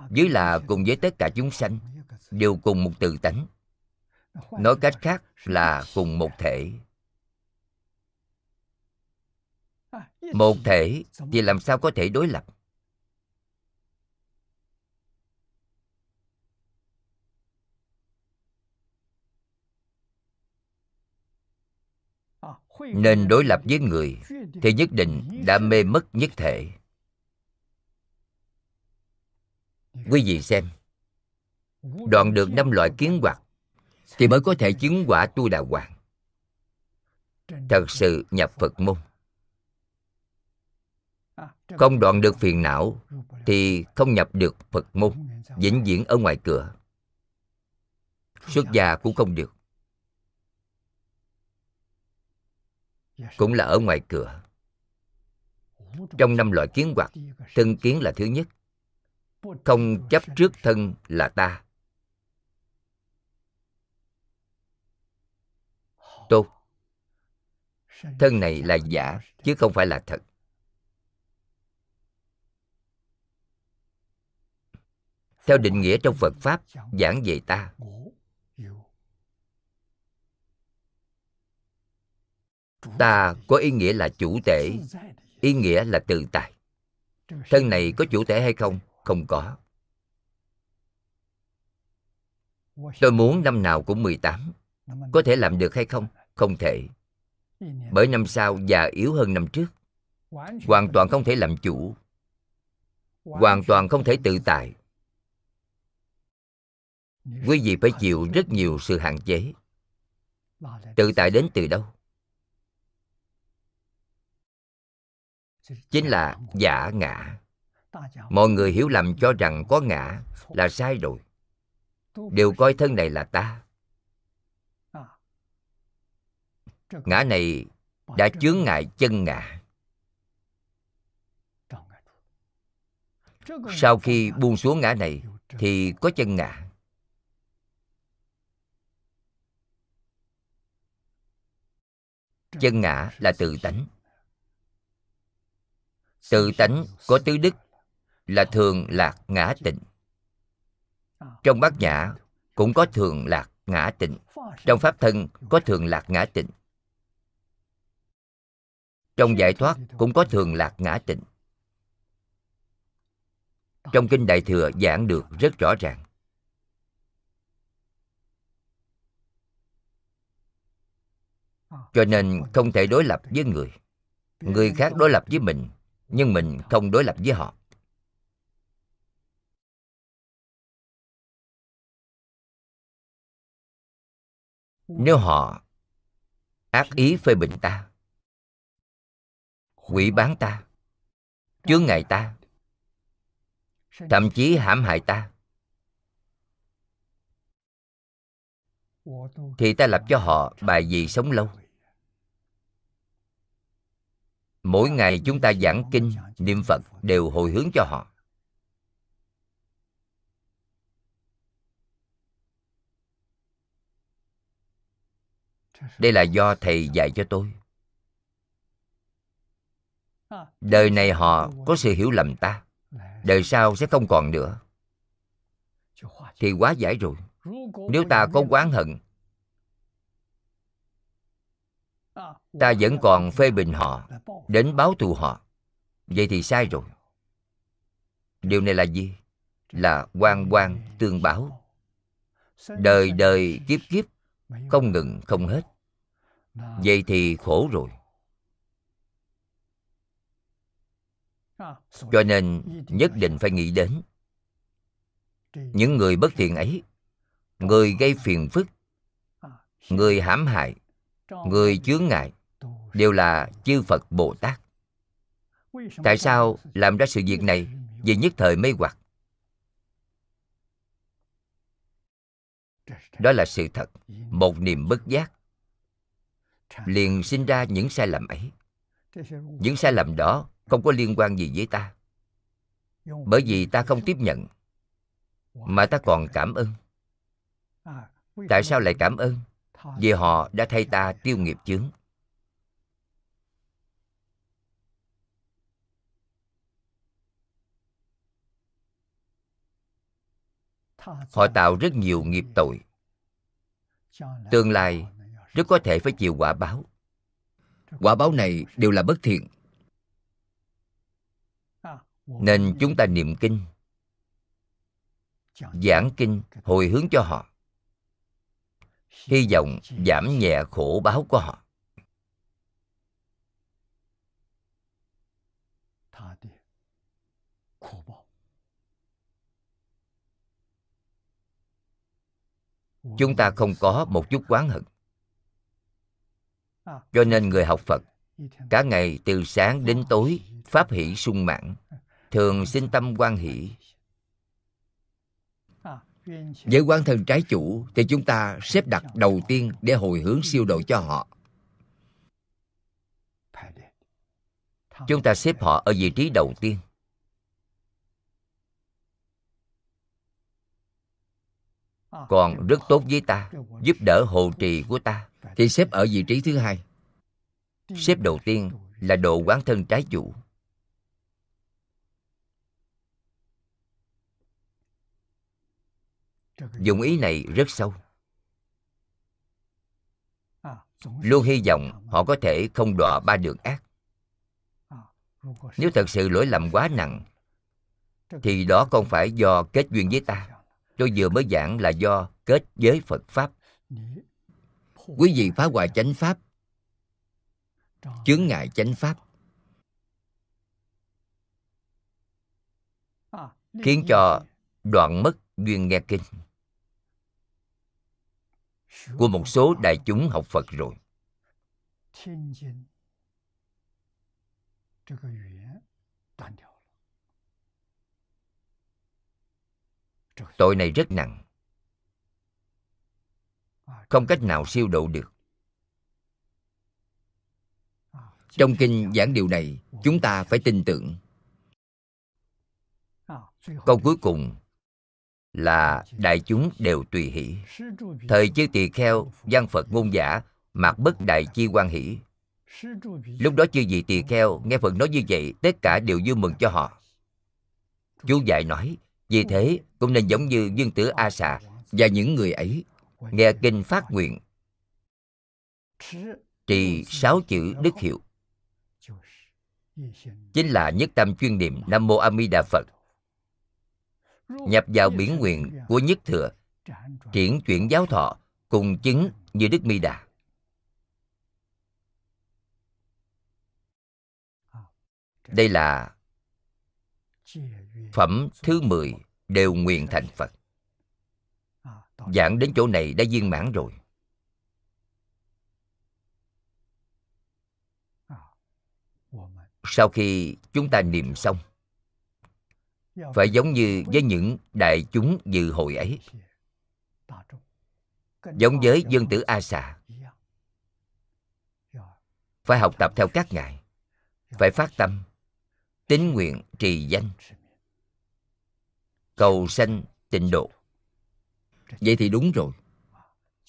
Dưới là cùng với tất cả chúng sanh, đều cùng một từ tánh. Nói cách khác là cùng một thể. Một thể thì làm sao có thể đối lập? Nên đối lập với người thì nhất định đã mê mất nhất thể. Quý vị xem, đoạn được năm loại kiến hoạt thì mới có thể chứng quả tu đà hoàng. Thật sự nhập phật môn. Không đoạn được phiền não thì không nhập được phật môn, vĩnh viễn ở ngoài cửa. Xuất gia cũng không được. Cũng là ở ngoài cửa. Trong năm loại kiến hoặc thân kiến là thứ nhất. Không chấp trước thân là ta. Tốt. Thân này là giả chứ không phải là thật. Theo định nghĩa trong phật pháp giảng về ta ta có ý nghĩa là chủ thể ý nghĩa là tự tại thân này có chủ thể hay không? Không có. Tôi muốn năm nào cũng 18 có thể làm được hay không? Không thể. Bởi năm sau già yếu hơn năm trước. Hoàn toàn không thể làm chủ. Hoàn toàn không thể tự tại quý vị phải chịu rất nhiều sự hạn chế. Tự tại đến từ đâu? Chính là giả ngã. Mọi người hiểu lầm cho rằng có ngã là sai rồi. Đều coi thân này là ta. Ngã này đã chướng ngại chân ngã. Sau khi buông xuống ngã này thì có chân ngã. Chân ngã là tự tánh tự tánh có tứ đức là thường lạc ngã tịnh. Trong bát nhã cũng có thường lạc ngã tịnh. Trong pháp thân có thường lạc ngã tịnh. Trong giải thoát cũng có thường lạc ngã tịnh. Trong kinh đại thừa giảng được rất rõ ràng. Cho nên không thể đối lập với người. Người khác đối lập với mình nhưng mình không đối lập với họ. Nếu họ ác ý phê bình ta quỷ bán ta, chướng ngại ta, thậm chí hãm hại ta, thì ta lập cho họ bài gì sống lâu? Mỗi ngày chúng ta giảng kinh, niệm phật đều hồi hướng cho họ. Đây là do thầy dạy cho tôi. Đời này họ có sự hiểu lầm ta. Đời sau sẽ không còn nữa. Thì quá giải rồi. Nếu ta có oán hận ta vẫn còn phê bình họ, đến báo thù họ. Vậy thì sai rồi. Điều này là gì? Là quan quan tương báo. Đời đời kiếp kiếp, không ngừng không hết. Vậy thì khổ rồi. Cho nên nhất định phải nghĩ đến những người bất thiện ấy, người gây phiền phức, người hãm hại, người chướng ngại đều là chư phật bồ tát. Tại sao làm ra sự việc này vì nhất thời mê hoặc? Đó là sự thật, một niềm bất giác. Liền sinh ra những sai lầm ấy. Những sai lầm đó không có liên quan gì với ta. Bởi vì ta không tiếp nhận, mà ta còn cảm ơn. Tại sao lại cảm ơn? Vì họ đã thay ta tiêu nghiệp chướng. Họ tạo rất nhiều nghiệp tội. Tương lai, rất có thể phải chịu quả báo. Quả báo này đều là bất thiện. Nên chúng ta niệm kinh, giảng kinh, hồi hướng cho họ. Hy vọng giảm nhẹ khổ báo của họ. Chúng ta không có một chút oán hận. Cho nên người học phật, cả ngày từ sáng đến tối pháp hỷ sung mãn, thường sinh tâm quan hỷ. Với quán thân trái chủ thì chúng ta xếp đặt đầu tiên để hồi hướng siêu độ cho họ. Chúng ta xếp họ ở vị trí đầu tiên. Còn rất tốt với ta, giúp đỡ hộ trì của ta. Thì xếp ở vị trí thứ hai. Xếp đầu tiên là độ quán thân trái chủ. Dụng ý này rất sâu. Luôn hy vọng họ có thể không đọa ba đường ác. Nếu thật sự lỗi lầm quá nặng, thì đó không phải do kết duyên với ta tôi vừa mới giảng là do kết với phật pháp. Quý vị phá hoại chánh pháp, chướng ngại chánh pháp. Khiến cho đoạn mất duyên nghe kinh của một số đại chúng học phật rồi. Tội này rất nặng. Không cách nào siêu độ được. Trong kinh giảng điều này chúng ta phải tin tưởng. Câu cuối cùng là đại chúng đều tùy hỷ. Thời chư tỳ kheo văn phật ngôn giả mạc bất đại chi quan hỷ. Lúc đó chư vị tỳ kheo nghe Phật nói như vậy, tất cả đều vui mừng cho họ. Chú dạy nói, vì thế, cũng nên giống như dương tử A Xà và những người ấy, nghe kinh phát nguyện. Trì sáu chữ đức hiệu. Chính là nhất tâm chuyên niệm nam mô a di đà phật. Nhập vào biển nguyện của nhất thừa, triển chuyển giáo thọ cùng chứng như đức mi đà. Đây là phẩm thứ 10 đều nguyện thành phật. Giảng đến chỗ này đã viên mãn rồi. Sau khi chúng ta niệm xong, phải giống như với những đại chúng dự hội ấy, giống với dân tử a xà phải học tập theo các ngài, phải phát tâm, tín nguyện trì danh cầu sanh tịnh độ. Vậy thì đúng rồi.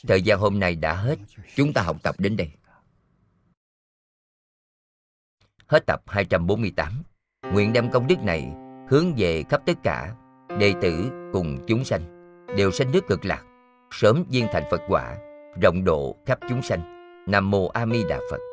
Thời gian hôm nay đã hết. Chúng ta học tập đến đây. Hết tập 248 Nguyện đem công đức này hướng về khắp tất cả đệ tử cùng chúng sanh. Đều sanh nước cực lạc. Sớm viên thành Phật quả, rộng độ khắp chúng sanh. Nam mô A Di Đà Phật.